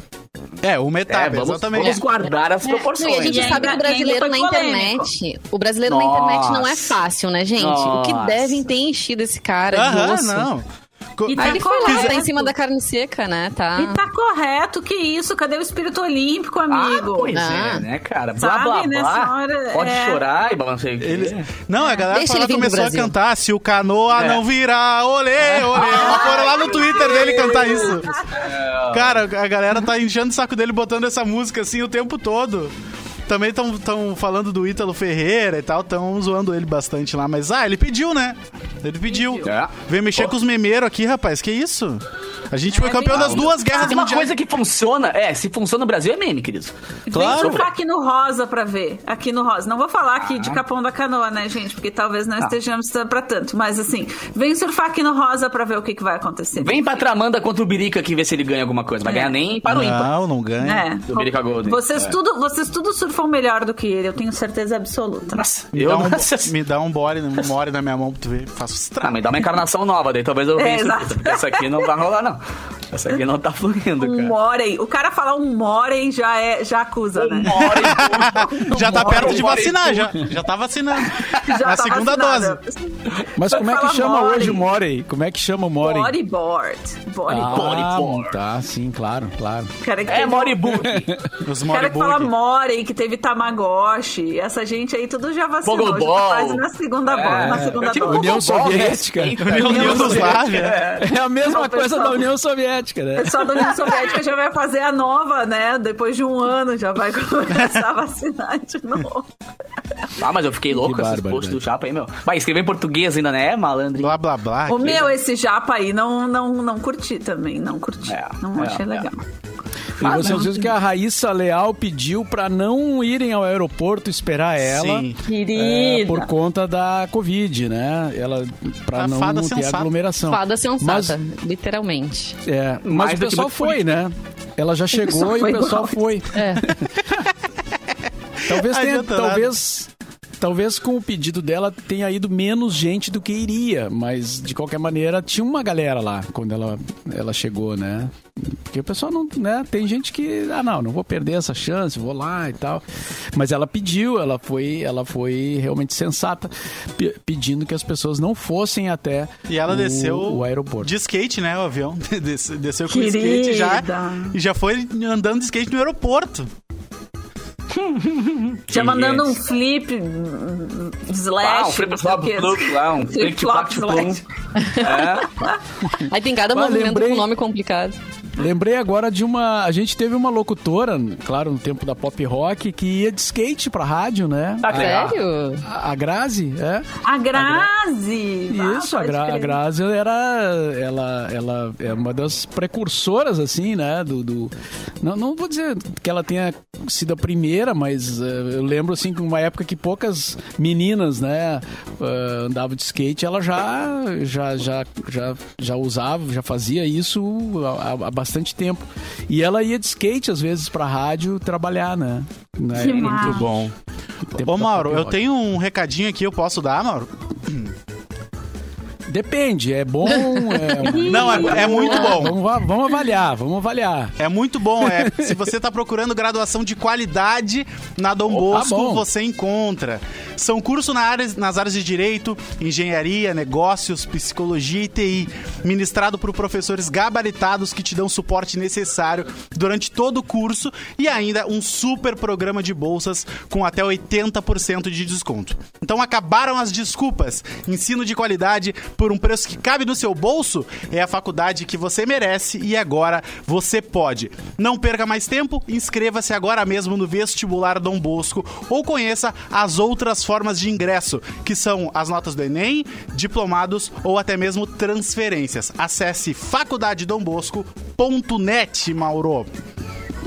É, uma É, etapa, vamos, exatamente. vamos guardar as Não, e a proporções. gente E sabe que o brasileiro na polêmico. internet. O brasileiro na internet não é Nossa. fácil, né, gente? O que Nossa. devem ter enchido esse cara de Aham, osso. não. Co- E tá Aí ele foi lá, correto. tá em cima da carne seca, né? Tá. E tá correto, que isso? Cadê o espírito olímpico, amigo? Ah, pois Ah. é, né, cara? Blá, Sabe, blá, nessa blá. hora, Pode é. chorar e. Eles... Não, a galera Deixa começou a cantar se o canoa É. não virar, olê, olê. Eles foram lá no Twitter dele cantar isso. Cara, a galera tá enchendo o saco dele botando essa música assim o tempo todo. Também estão falando do Ítalo Ferreira e tal, estão zoando ele bastante lá. Mas, ah, ele pediu, né? Ele pediu. É. Vem mexer Pô. com os memeiros aqui, rapaz. Que isso? A gente foi campeão das duas guerras Tem uma mundiais. coisa que funciona, é, se funciona no Brasil é meme, querido. Claro. Vem surfar aqui no Rosa pra ver. Aqui no Rosa. Não vou falar aqui de Capão da Canoa, né, gente? Porque talvez não estejamos pra tanto. Mas assim, vem surfar aqui no Rosa pra ver o que, que vai acontecer. Vem pra Tramanda contra o Birica aqui ver se ele ganha alguma coisa. Vai É. ganhar nem para o ímpar. Não, não ganha. É. Do Birica Golden. Vocês, É. tudo, vocês tudo surfam melhor do que ele, eu tenho certeza absoluta. Nossa, Me eu dá, um, Nossa, me dá um bore, um more na minha mão pra tu ver. Faço Ah, estrago. mas dá uma encarnação nova, daí talvez eu É, venha surfista, porque essa aqui não vai rolar, não. Essa aqui não tá fluindo, Um cara. Morey. O cara falar um Morey já, é, já acusa, né? Hora e pouco. Já tá perto de vacinar, já. Já tá vacinando. Já Na tá segunda vacinada. dose. Mas Só como é que chama Morey. hoje o Morey? Como é que chama o Morey? Bodyboard. Bodyboard. Ah, Bodyboard. tá, sim, claro, claro. Cara que É, teve- Moribug. Os O cara que fala Moribug. Morey, que teve Tamagotchi, essa gente aí tudo já vacinou. Já Pogobol. tá quase na segunda, bo- na segunda Tipo dose. União Soviética. União Yugoslávia. É a mesma coisa da União Soviética, né? O pessoal da União Soviética já vai fazer a nova, né? Depois de um ano já vai começar a vacinar de novo. Ah, mas eu fiquei louco com esses barbaridade. posts do Chapa aí, meu. Vai escrever em português ainda, né, malandro? Blá, blá, blá. O meu, esse japa aí, não, não, não curti também. Não curti. É, não é, achei é. legal. E vocês viram que a Raíssa Leal pediu pra não irem ao aeroporto esperar ela. Sim. é, por conta da Covid, né? Ela para não fada ter sensata. aglomeração. Fada Mas, sensata, literalmente. é, mas Mais o pessoal foi, né? Ela já chegou e o pessoal igual. foi. É. Talvez tenha, talvez, talvez com o pedido dela tenha ido menos gente do que iria, mas de qualquer maneira tinha uma galera lá quando ela, ela chegou, né? Porque o pessoal não, né? Tem gente que, ah, não, não vou perder essa chance, vou lá e tal. Mas ela pediu, ela foi, ela foi realmente sensata, pe- pedindo que as pessoas não fossem até E ela o, desceu o aeroporto. de skate, né, o avião. Des- Desceu com Querida. skate já. E já foi andando de skate no aeroporto. Já mandando um flip, slash. Ah, um flip flop quê. flip lá, um flip Flip-flop, flop slash. É. Aí tem cada Ah, movimento lembrei. com nome complicado. Lembrei agora de uma. A gente teve uma locutora, claro, no tempo da pop rock, que ia de skate pra rádio, né? Legal. Sério? A, a Grazi, é. A Grazi. Ah, Isso, a, pode Gra, a. Grazi era. Ela, ela é uma das precursoras, assim, né? Do. do- não, não vou dizer que ela tenha sido a primeira brincadeira, mas uh, eu lembro assim que uma época que poucas meninas, né, uh, andavam de skate, ela já, já, já, já, já usava, já fazia isso há, há bastante tempo. E ela ia de skate às vezes pra rádio trabalhar, né? né? Muito bom. Ô, Mauro, eu tenho um recadinho aqui, eu posso dar, Mauro? Depende, é bom. É... Não, é, é muito bom. Vamos, va- vamos avaliar, vamos avaliar. É muito bom. É, se você está procurando graduação de qualidade na Dom Bosco, bom. você encontra. São cursos na área- nas áreas de Direito, Engenharia, Negócios, Psicologia e TI, ministrado por professores gabaritados que te dão o suporte necessário durante todo o curso e ainda um super programa de bolsas com até 80% de desconto. Então acabaram as desculpas. Ensino de qualidade por um preço que cabe no seu bolso é a faculdade que você merece e agora você pode. Não perca mais tempo, inscreva-se agora mesmo no vestibular Dom Bosco ou conheça as outras formas de ingresso, que são as notas do Enem, diplomados ou até mesmo transferências. Acesse faculdadedombosco.net, Mauro.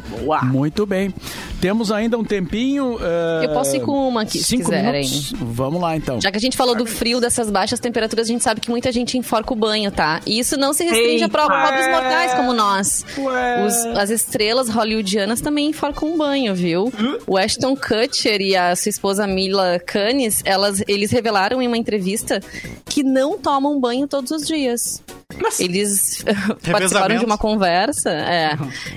Boa. Muito bem. Temos ainda um tempinho. eh, Eu posso ir com uma aqui, se quiserem. minutos. Vamos lá, então. Já que a gente falou do frio, dessas baixas temperaturas, a gente sabe que muita gente enforca o banho, tá? E isso não se restringe a Eita. prova pobres mortais como nós. Os- as estrelas hollywoodianas também enforcam o banho, viu? O Ashton Kutcher e a sua esposa Mila Kunis, elas, eles revelaram em uma entrevista que não tomam banho todos os dias. Eles participaram de uma conversa, é,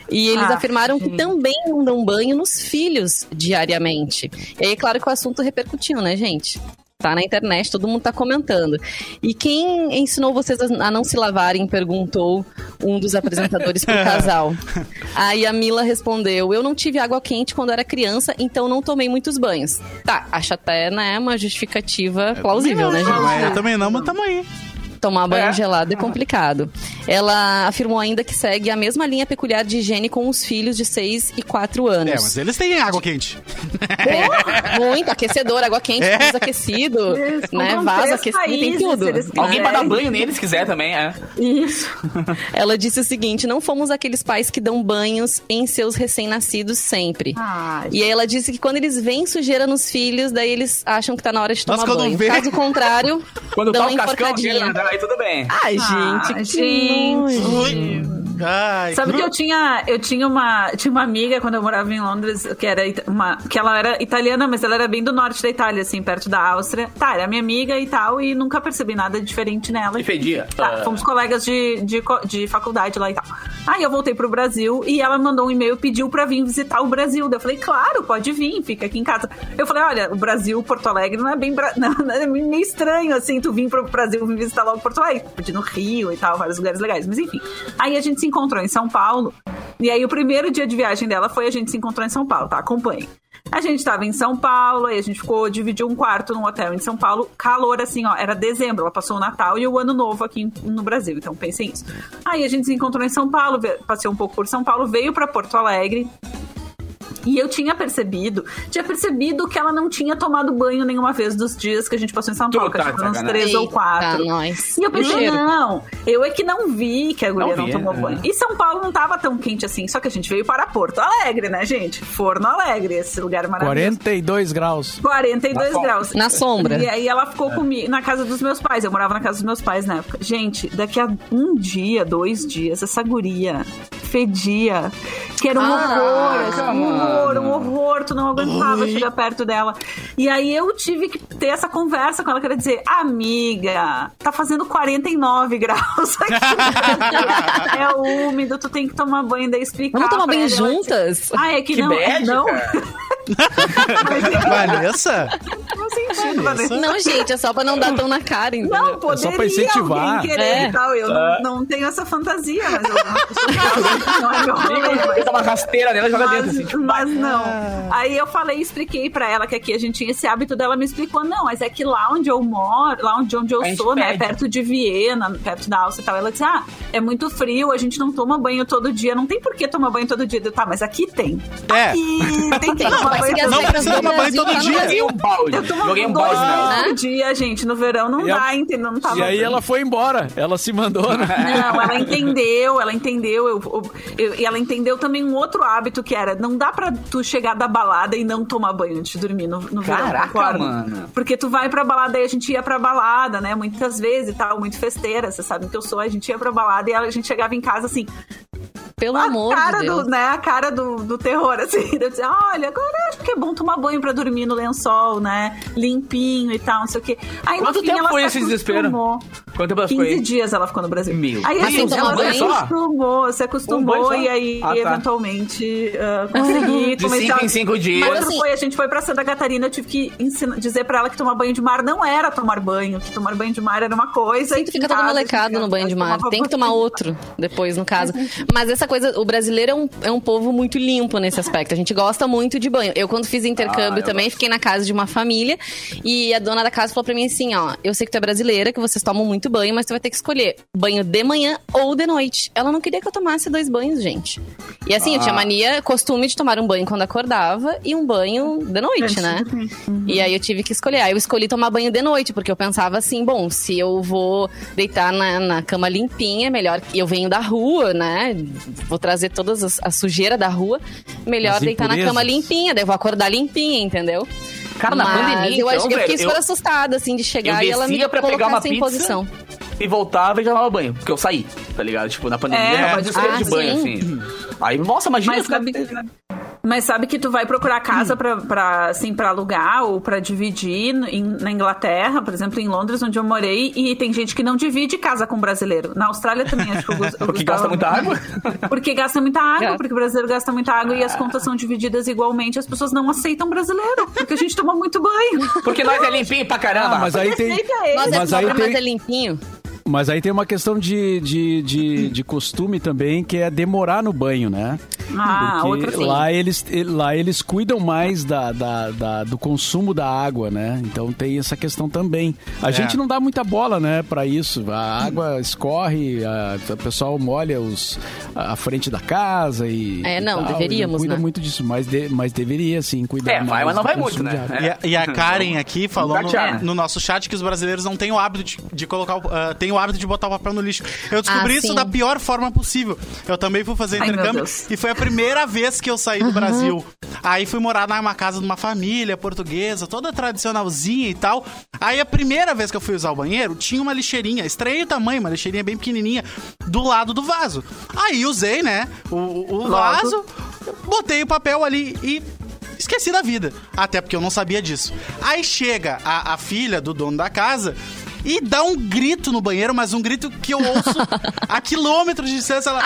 e eles Ah, afirmaram que também não dão banho nos filhos diariamente. E aí, claro que o assunto repercutiu, né, gente? Tá na internet, todo mundo tá comentando. E quem ensinou vocês a não se lavarem? Perguntou um dos apresentadores pro casal. Aí a Mila respondeu: Eu não tive água quente quando era criança, então não tomei muitos banhos. Tá, acho até, né, uma justificativa plausível, né, gente? Eu também não, mas tamo aí. Tomar banho É. gelado é complicado. Ela afirmou ainda que segue a mesma linha peculiar de higiene com os filhos de 6 e 4 anos. É, mas eles têm água quente. Pô, muito aquecedor, água quente, É. aquecido, Eles né? Vaso aquecido, tem tudo. eles Alguém pra dar banho nele se quiser também, é. Isso. Ela disse o seguinte: não fomos aqueles pais que dão banhos em seus recém-nascidos sempre. Ai, E aí ela disse que quando eles veem sujeira nos filhos, daí eles acham que tá na hora de Nossa, tomar quando banho. vê- Caso contrário, Quando dão tá o uma cascão. Aí tudo bem. Ai, Ah, gente, que gente. Ai, Sabe que eu tinha, eu tinha uma, tinha uma amiga quando eu morava em Londres, que era uma, que ela era italiana, mas ela era bem do norte da Itália, assim, perto da Áustria. Tá, era minha amiga e tal, e nunca percebi nada diferente nela. E fedia. Tá, Ah. fomos colegas de, de, de faculdade lá e tal. Aí eu voltei pro Brasil e ela mandou um e-mail, pediu pra vir visitar o Brasil. Daí eu falei, claro, pode vir, fica aqui em casa. Eu falei, olha, o Brasil, Porto Alegre, não é bem. Bra... Não, não, é meio estranho, assim, tu vir pro Brasil vir visitar logo Porto Alegre. Podia ir no Rio e tal, vários lugares legais. Mas enfim. Aí a gente se encontrou em São Paulo. E aí o primeiro dia de viagem dela foi a gente se encontrou em São Paulo, tá? Acompanhe. A gente tava em São Paulo, aí a gente ficou, dividiu um quarto num hotel em São Paulo. Calor, assim, ó, era dezembro. Ela passou o Natal e o Ano Novo aqui no Brasil. Então pensem isso. Aí a gente se encontrou em São Paulo, passeou um pouco por São Paulo, veio pra Porto Alegre. E eu tinha percebido, tinha percebido que ela não tinha tomado banho nenhuma vez dos dias que a gente passou em São Paulo, que acho tá que uns três ou Eita, quatro. nós. E eu pensei, Cheiro. não, eu é que não vi que a guria Não não, tomou é. banho. E São Paulo não tava tão quente assim, só que a gente veio para Porto Alegre, né, gente? Forno Alegre, esse lugar maravilhoso. 42 graus. 42 Na graus. Na sombra. E aí ela ficou comigo na casa dos meus pais. Eu morava na casa dos meus pais na época. Gente, daqui a um dia, dois dias, essa guria fedia. Que era um Ah, horror, assim, um mano. horror, um horror. Tu não aguentava chegar perto dela. E aí eu tive que ter essa conversa com ela. Queria dizer, amiga, tá fazendo 49 graus aqui. é úmido, tu tem que tomar banho. Daí explicar. Vamos tomar banho ela. Ela disse, juntas? Ah, é que, Que não. bad, não. Vanessa? Não sentido, Vanessa. Não, gente, é só pra não dar tão na cara, entendeu? Não, poderia só pra incentivar. alguém querer É. e tal. Eu não, não tenho essa fantasia, mas eu não é dá uma rasteira nela e joga dentro, assim, Mas, tipo, mas não. Aí eu falei, expliquei pra ela que aqui a gente tinha esse hábito dela, me explicou, não, mas é que lá onde eu moro, lá onde, onde eu sou, né, pede. perto de Viena, perto da Áustria e tal, ela disse, ah, é muito frio, a gente não toma banho todo dia, não tem por que tomar banho todo dia. Eu, tá, mas aqui tem. É. Aqui tem que tomar banho todo Não precisa tomar banho todo dia. Joguei um balde. Eu tomo Joguei um dois balde nela. por dia, gente. No verão não E a- dá, entendeu? Não tava E aí ela foi embora. Ela se mandou, né? Não, ela entendeu, ela entendeu. Eu, eu- eu- e ela entendeu também um outro hábito que era: não dá pra tu chegar da balada e não tomar banho antes de dormir no, no verão. Caraca, mano. Porque tu vai pra balada e a gente ia pra balada, né? Muitas vezes e tal, muito festeira. Vocês sabem que eu sou. A gente ia pra balada e a gente chegava em casa assim, Pelo a amor cara de Deus. do, né, a cara do, do terror, assim. Eu dizia, olha, agora acho que é bom tomar banho pra dormir no lençol, né? Limpinho e tal, não sei o quê. Aí, no Quanto fim, tempo ela foi se esse desespero? Quanto tempo ela 15 ficou aí? dias ela ficou no Brasil. Meu. Aí Mas gente ela se acostumou, se Um acostumou só? e aí Ah, tá. eventualmente ah, consegui. De comecei cinco a- em cinco dias. Quando assim- foi, a gente foi pra Santa Catarina, eu tive que ensinar, dizer pra ela que tomar banho de mar não era tomar banho, que tomar banho de mar era uma coisa. Sim, tu fica todo molecado gente no banho de mar. Tem que tomar outro depois, no caso. Mas essa coisa, o brasileiro é um, é um povo muito limpo nesse aspecto. A gente gosta muito de banho. Eu, quando fiz intercâmbio Ah, também, fiquei na casa de uma família e a dona da casa falou pra mim assim: ó, eu sei que tu é brasileira, que vocês tomam muito banho, mas tu vai ter que escolher banho de manhã ou de noite. Ela não queria que eu tomasse dois banhos, gente. E assim, eu tinha mania, costume de tomar um banho quando acordava e um banho de noite, né? dormir. E aí eu tive que escolher. Aí eu escolhi tomar banho de noite, porque eu pensava assim, bom, se eu vou deitar na, na cama limpinha, melhor que eu venho da rua, né? Vou trazer todas as, a sujeira da rua, melhor As deitar na cama limpinha, daí eu vou acordar limpinha, enteu? Cara, na Mas pandemia, eu, acho- então, eu fiquei velho, super eu- assustada, assim, de chegar eu e ela me pra pegar uma pizza. posição. E voltava e já tomava banho. Porque eu saí, tá ligado? Tipo, na pandemia, É, era desespero ah, de banho, sim. assim. Aí, nossa, imagina Mas ficar... mas sabe que tu vai procurar Hum. casa pra, pra, assim, pra alugar ou pra dividir em- na Inglaterra, por exemplo, em Londres, onde eu morei, e tem gente que não divide casa com brasileiro. Na Austrália também, acho que eu, gos- eu Porque gasta muita água? Porque gasta muita água, porque o brasileiro gasta muita água e as contas são divididas igualmente. As pessoas não aceitam brasileiro, porque a gente toma muito banho. Porque nós é limpinho pra caramba. Ah, mas aí tem. Ele. Nós Mas é aí mas tem- é limpinho. Mas aí tem uma questão de, de, de, de costume também, que é demorar no banho, né? Ah, Porque outra sim. lá eles, lá eles cuidam mais da, da- da- do consumo da água, né? Então tem essa questão também. A gente não dá muita bola, né, pra isso. A água escorre, a- o pessoal molha os, a frente da casa e. É, e não, tal, deveríamos, Não cuida né? muito disso, mas, de- mas deveria sim cuidar É, vai, mas não vai muito, né? É. E a, e a Karen aqui falou no, no nosso chat que os brasileiros não têm o hábito de, de colocar, o- ah, têm o hábito de botar o papel no lixo. Eu descobri Ah, isso da pior forma possível. Eu também fui fazer Ai, intercâmbio e foi a primeira vez que eu saí do Brasil. Aí fui morar numa casa de uma família portuguesa, toda tradicionalzinha e tal. Aí a primeira vez que eu fui usar o banheiro, tinha uma lixeirinha, estranho tamanho, uma lixeirinha bem pequenininha, do lado do vaso. Aí usei, né, o, o- o vaso, botei o papel ali e esqueci da vida. Até porque eu não sabia disso. Aí chega a, a filha do dono da casa e dá um grito no banheiro, mas um grito que eu ouço a quilômetros de distância. Ela.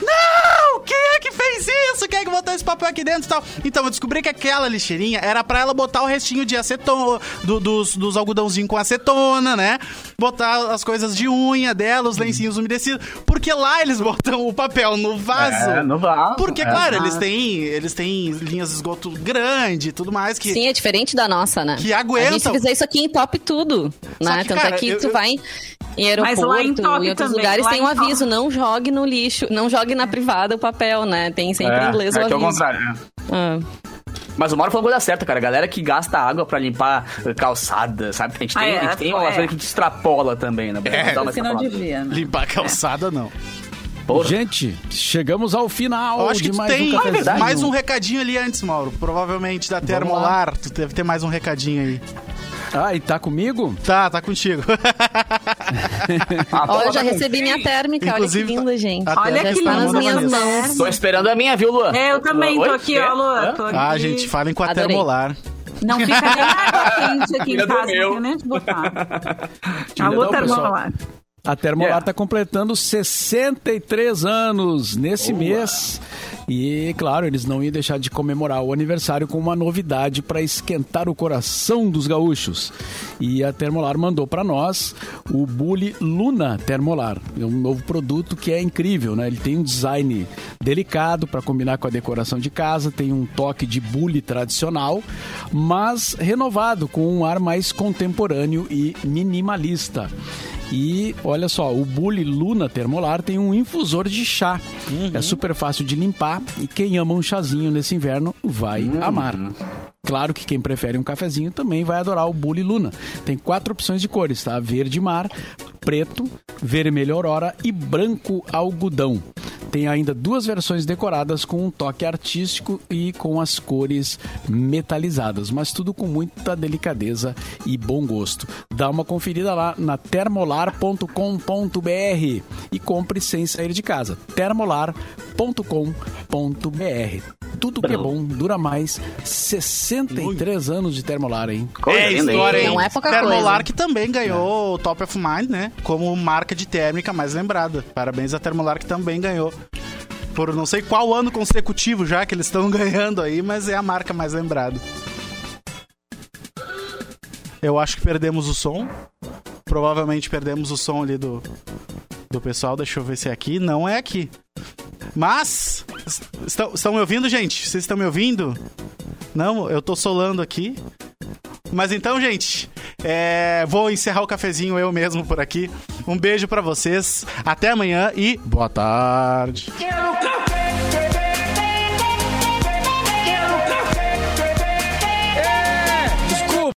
Não! Quem é que fez isso? Quem é que botou esse papel aqui dentro e tal? Então, eu descobri que aquela lixeirinha era pra ela botar o restinho de acetona, do- dos, dos algodãozinhos com acetona, né? Botar as coisas de unha dela, os lencinhos umedecidos. Porque lá eles botam o papel no vaso. É, no vaso, Porque, é. claro, eles têm, eles têm linhas de esgoto grande e tudo mais que. Sim, é diferente da nossa, né? Que aguenta. A gente fizer isso aqui em top tudo, né? que, Tanto cara, é que eu- tu eu- vai em Mas aeroporto, lá em em, outros também, lugares lá tem um aviso, não jogue no lixo, não jogue na privada o papel, né? Tem sempre em inglês o é que é o aviso. contrário. né? Ah. Mas o Mauro falou a coisa certa, cara. A galera que gasta água pra limpar calçada, sabe? A gente tem, Ah, é, a gente tem uma é. coisa que te extrapola também, né? É, Dá uma não devia, né? Limpar calçada, não. Porra. Gente, chegamos ao final Eu acho que mais tem um mais um recadinho ali antes, Mauro. Provavelmente da Termolar. Tu deve ter mais um recadinho aí. Ah, e tá comigo? Tá, tá contigo. Ah, Ó, eu tá já recebi quem? minha térmica, Inclusive, olha que linda, gente. a Olha já que está nas linda, minhas mãos. Tô esperando a minha, viu, Luan? É, eu também tô aqui, É? ó, Luan. Hã? Tô aqui. Ah, gente, falem com a Adorei. Termolar. Não fica nem água quente aqui Filha em casa, não tem nem onde botar. Alô, pessoal. termolar. A Termolar Yeah. está completando 63 anos nesse mês. E, claro, eles não iam deixar de comemorar o aniversário com uma novidade para esquentar o coração dos gaúchos. E a Termolar mandou para nós o Bully Luna Termolar. É um novo produto que é incrível, né? Ele tem um design delicado para combinar com a decoração de casa, tem um toque de bully tradicional, mas renovado com um ar mais contemporâneo e minimalista. E olha só, o Bully Luna Termolar tem um infusor de chá. É super fácil de limpar e quem ama um chazinho nesse inverno vai amar. claro que quem prefere um cafezinho também vai adorar o Bully Luna. Tem quatro opções de cores, tá? Verde mar, preto, vermelho aurora e branco algodão. Tem ainda duas versões decoradas com um toque artístico e com as cores metalizadas, mas tudo com muita delicadeza e bom gosto. Dá uma conferida lá na termolar.com.br e compre sem sair de casa. termolar.com.br. Tudo que é bom dura mais 63 anos de Termolar, hein? Coisa é história, hein? Não é pouca Termolar coisa. que também ganhou o Top of Mind, né? Como marca de térmica mais lembrada. Parabéns a Termolar que também ganhou. Por não sei qual ano consecutivo já que eles estão ganhando aí, mas é a marca mais lembrada. Eu acho que perdemos o som. Provavelmente perdemos o som ali do, do pessoal. Deixa eu ver se é aqui. Não é aqui. Mas. est- Estão, estão me ouvindo, gente? Vocês estão me ouvindo? Não, eu tô solando aqui. Mas então, gente, é, vou encerrar o cafezinho eu mesmo por aqui. Um beijo pra vocês. Até amanhã e boa tarde. Quero café!